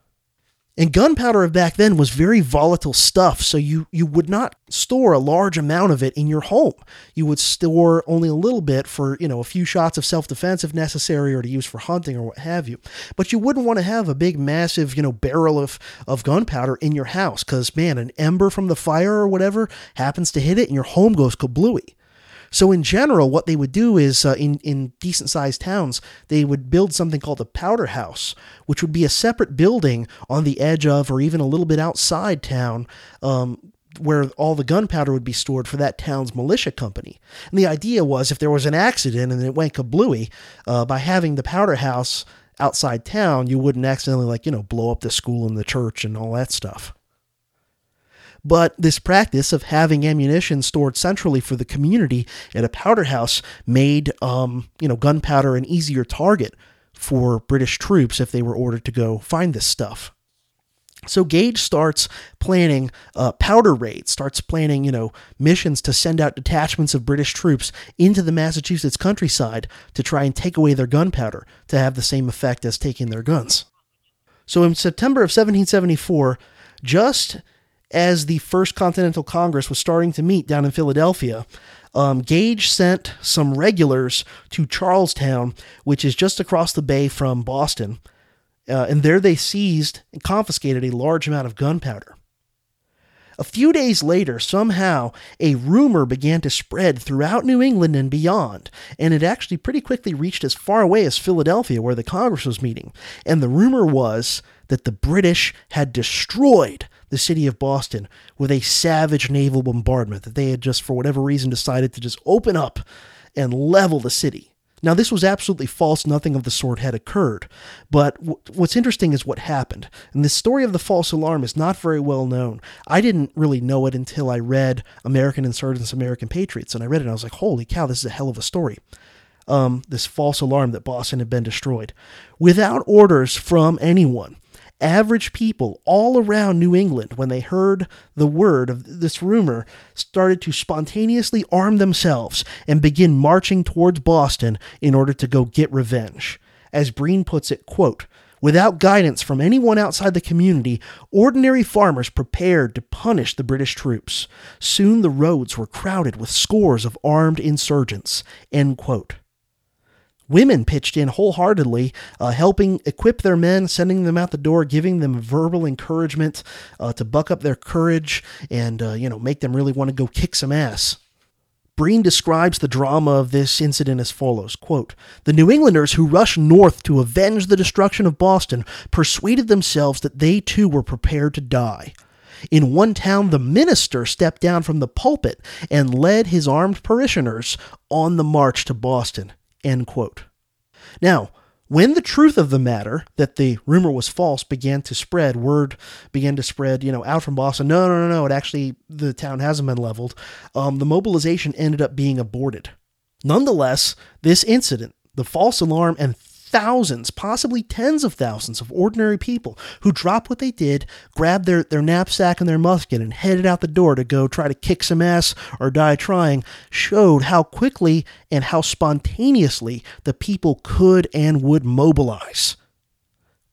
And gunpowder back then was very volatile stuff, so you, you would not store a large amount of it in your home. You would store only a little bit for, you know, a few shots of self-defense if necessary or to use for hunting or what have you. But you wouldn't want to have a big massive, you know, barrel of, of gunpowder in your house because man, an ember from the fire or whatever happens to hit it and your home goes kablooey. So in general, what they would do is uh, in in decent sized towns, they would build something called a powder house, which would be a separate building on the edge of or even a little bit outside town. Um, where all the gunpowder would be stored for that town's militia company. And the idea was if there was an accident and it went kablooey, uh, by having the powder house outside town, you wouldn't accidentally, like, you know, blow up the school and the church and all that stuff. But this practice of having ammunition stored centrally for the community at a powder house made, um, you know, gunpowder an easier target for British troops if they were ordered to go find this stuff. So Gage starts planning uh, powder raids, starts planning, you know, missions to send out detachments of British troops into the Massachusetts countryside to try and take away their gunpowder to have the same effect as taking their guns. So in September of 1774, just as the First Continental Congress was starting to meet down in Philadelphia, um, Gage sent some regulars to Charlestown, which is just across the bay from Boston, uh, and there they seized and confiscated a large amount of gunpowder. A few days later, somehow, a rumor began to spread throughout New England and beyond, and it actually pretty quickly reached as far away as Philadelphia, where the Congress was meeting. And the rumor was that the British had destroyed the city of Boston with a savage naval bombardment, that they had just, for whatever reason, decided to just open up and level the city. Now, this was absolutely false. Nothing of the sort had occurred. But w- what's interesting is what happened. And the story of the false alarm is not very well known. I didn't really know it until I read American Insurgents, American Patriots. And I read it and I was like, holy cow, this is a hell of a story. Um, this false alarm that Boston had been destroyed. Without orders from anyone, average people all around New England, when they heard the word of this rumor, started to spontaneously arm themselves and begin marching towards Boston in order to go get revenge. As Breen puts it, quote, Without guidance from anyone outside the community, ordinary farmers prepared to punish the British troops. Soon the roads were crowded with scores of armed insurgents. End quote. Women pitched in wholeheartedly, uh, helping equip their men, sending them out the door, giving them verbal encouragement uh, to buck up their courage and uh, you know make them really want to go kick some ass. Breen describes the drama of this incident as follows quote, The New Englanders who rushed north to avenge the destruction of Boston persuaded themselves that they too were prepared to die. In one town, the minister stepped down from the pulpit and led his armed parishioners on the march to Boston. End quote. Now, when the truth of the matter that the rumor was false began to spread, word began to spread, you know, out from Boston. No, no, no, no. It actually the town hasn't been leveled. Um, the mobilization ended up being aborted. Nonetheless, this incident, the false alarm and thousands, possibly tens of thousands of ordinary people who dropped what they did, grabbed their, their knapsack and their musket, and headed out the door to go try to kick some ass or die trying, showed how quickly and how spontaneously the people could and would mobilize.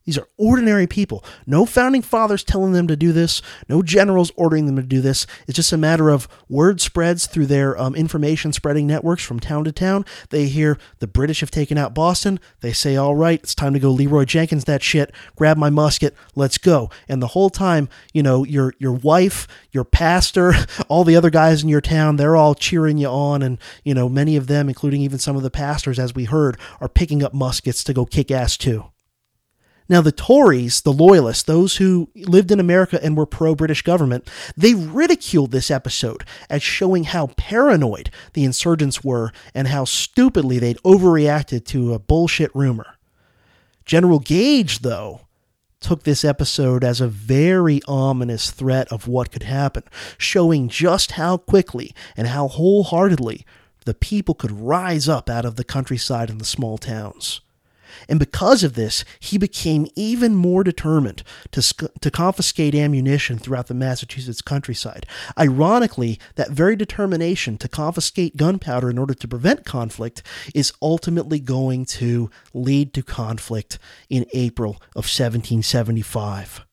These are ordinary people. No founding fathers telling them to do this, no generals ordering them to do this. It's just a matter of word spreads through their um, information spreading networks from town to town. They hear the British have taken out Boston. They say, all right, it's time to go Leeroy Jenkins that shit, grab my musket, let's go. And the whole time, you know, your, your wife, your pastor, all the other guys in your town, they're all cheering you on. And, you know, many of them, including even some of the pastors, as we heard, are picking up muskets to go kick ass too. Now, the Tories, the Loyalists, those who lived in America and were pro British government, they ridiculed this episode as showing how paranoid the insurgents were and how stupidly they'd overreacted to a bullshit rumor. General Gage, though, took this episode as a very ominous threat of what could happen, showing just how quickly and how wholeheartedly the people could rise up out of the countryside and the small towns. And because of this, he became even more determined to, to confiscate ammunition throughout the Massachusetts countryside. Ironically, that very determination to confiscate gunpowder in order to prevent conflict is ultimately going to lead to conflict in April of 1775.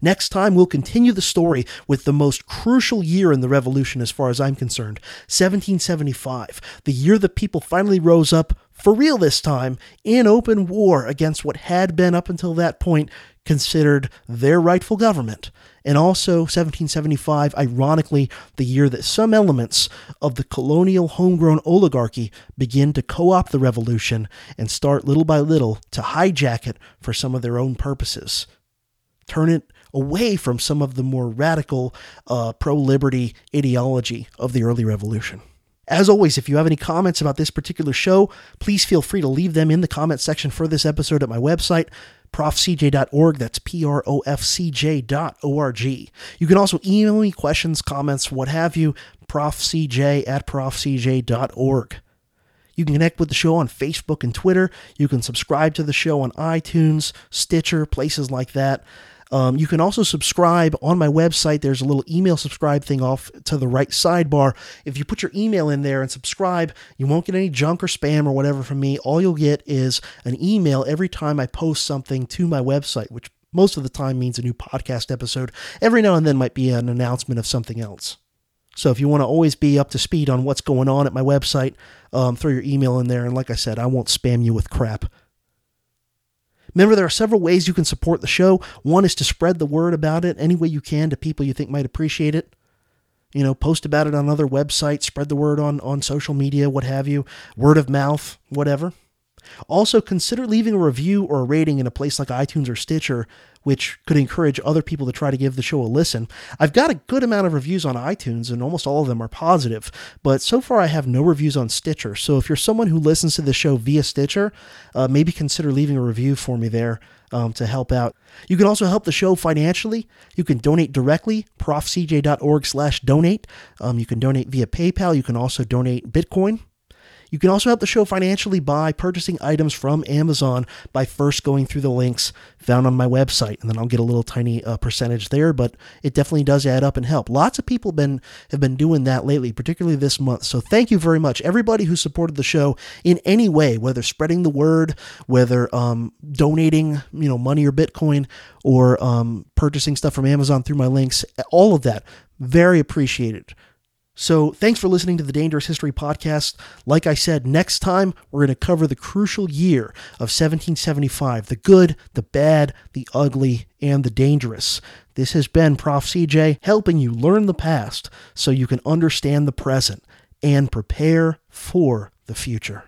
Next time, we'll continue the story with the most crucial year in the Revolution, as far as I'm concerned 1775, the year the people finally rose up, for real this time, in open war against what had been up until that point considered their rightful government. And also 1775, ironically, the year that some elements of the colonial homegrown oligarchy begin to co opt the revolution and start little by little to hijack it for some of their own purposes. Turn it away from some of the more radical uh, pro liberty ideology of the early revolution. As always, if you have any comments about this particular show, please feel free to leave them in the comment section for this episode at my website, profcj.org. That's P R O F C J.org. You can also email me questions, comments, what have you, profcj at profcj.org. You can connect with the show on Facebook and Twitter. You can subscribe to the show on iTunes, Stitcher, places like that. Um, you can also subscribe on my website. There's a little email subscribe thing off to the right sidebar. If you put your email in there and subscribe, you won't get any junk or spam or whatever from me. All you'll get is an email every time I post something to my website, which most of the time means a new podcast episode. Every now and then might be an announcement of something else. So if you want to always be up to speed on what's going on at my website, um, throw your email in there. And like I said, I won't spam you with crap. Remember, there are several ways you can support the show. One is to spread the word about it any way you can to people you think might appreciate it. You know, post about it on other websites, spread the word on, on social media, what have you, word of mouth, whatever. Also, consider leaving a review or a rating in a place like iTunes or Stitcher, which could encourage other people to try to give the show a listen. I've got a good amount of reviews on iTunes, and almost all of them are positive, but so far I have no reviews on Stitcher. So if you're someone who listens to the show via Stitcher, uh, maybe consider leaving a review for me there. Um, to help out. You can also help the show financially. You can donate directly, profcj.org slash donate. Um, you can donate via PayPal. You can also donate Bitcoin. You can also help the show financially by purchasing items from Amazon by first going through the links found on my website, and then I'll get a little tiny uh, percentage there. But it definitely does add up and help. Lots of people been have been doing that lately, particularly this month. So thank you very much, everybody who supported the show in any way, whether spreading the word, whether um, donating, you know, money or Bitcoin, or um, purchasing stuff from Amazon through my links. All of that, very appreciated. So, thanks for listening to the Dangerous History Podcast. Like I said, next time we're going to cover the crucial year of 1775 the good, the bad, the ugly, and the dangerous. This has been Prof. CJ helping you learn the past so you can understand the present and prepare for the future.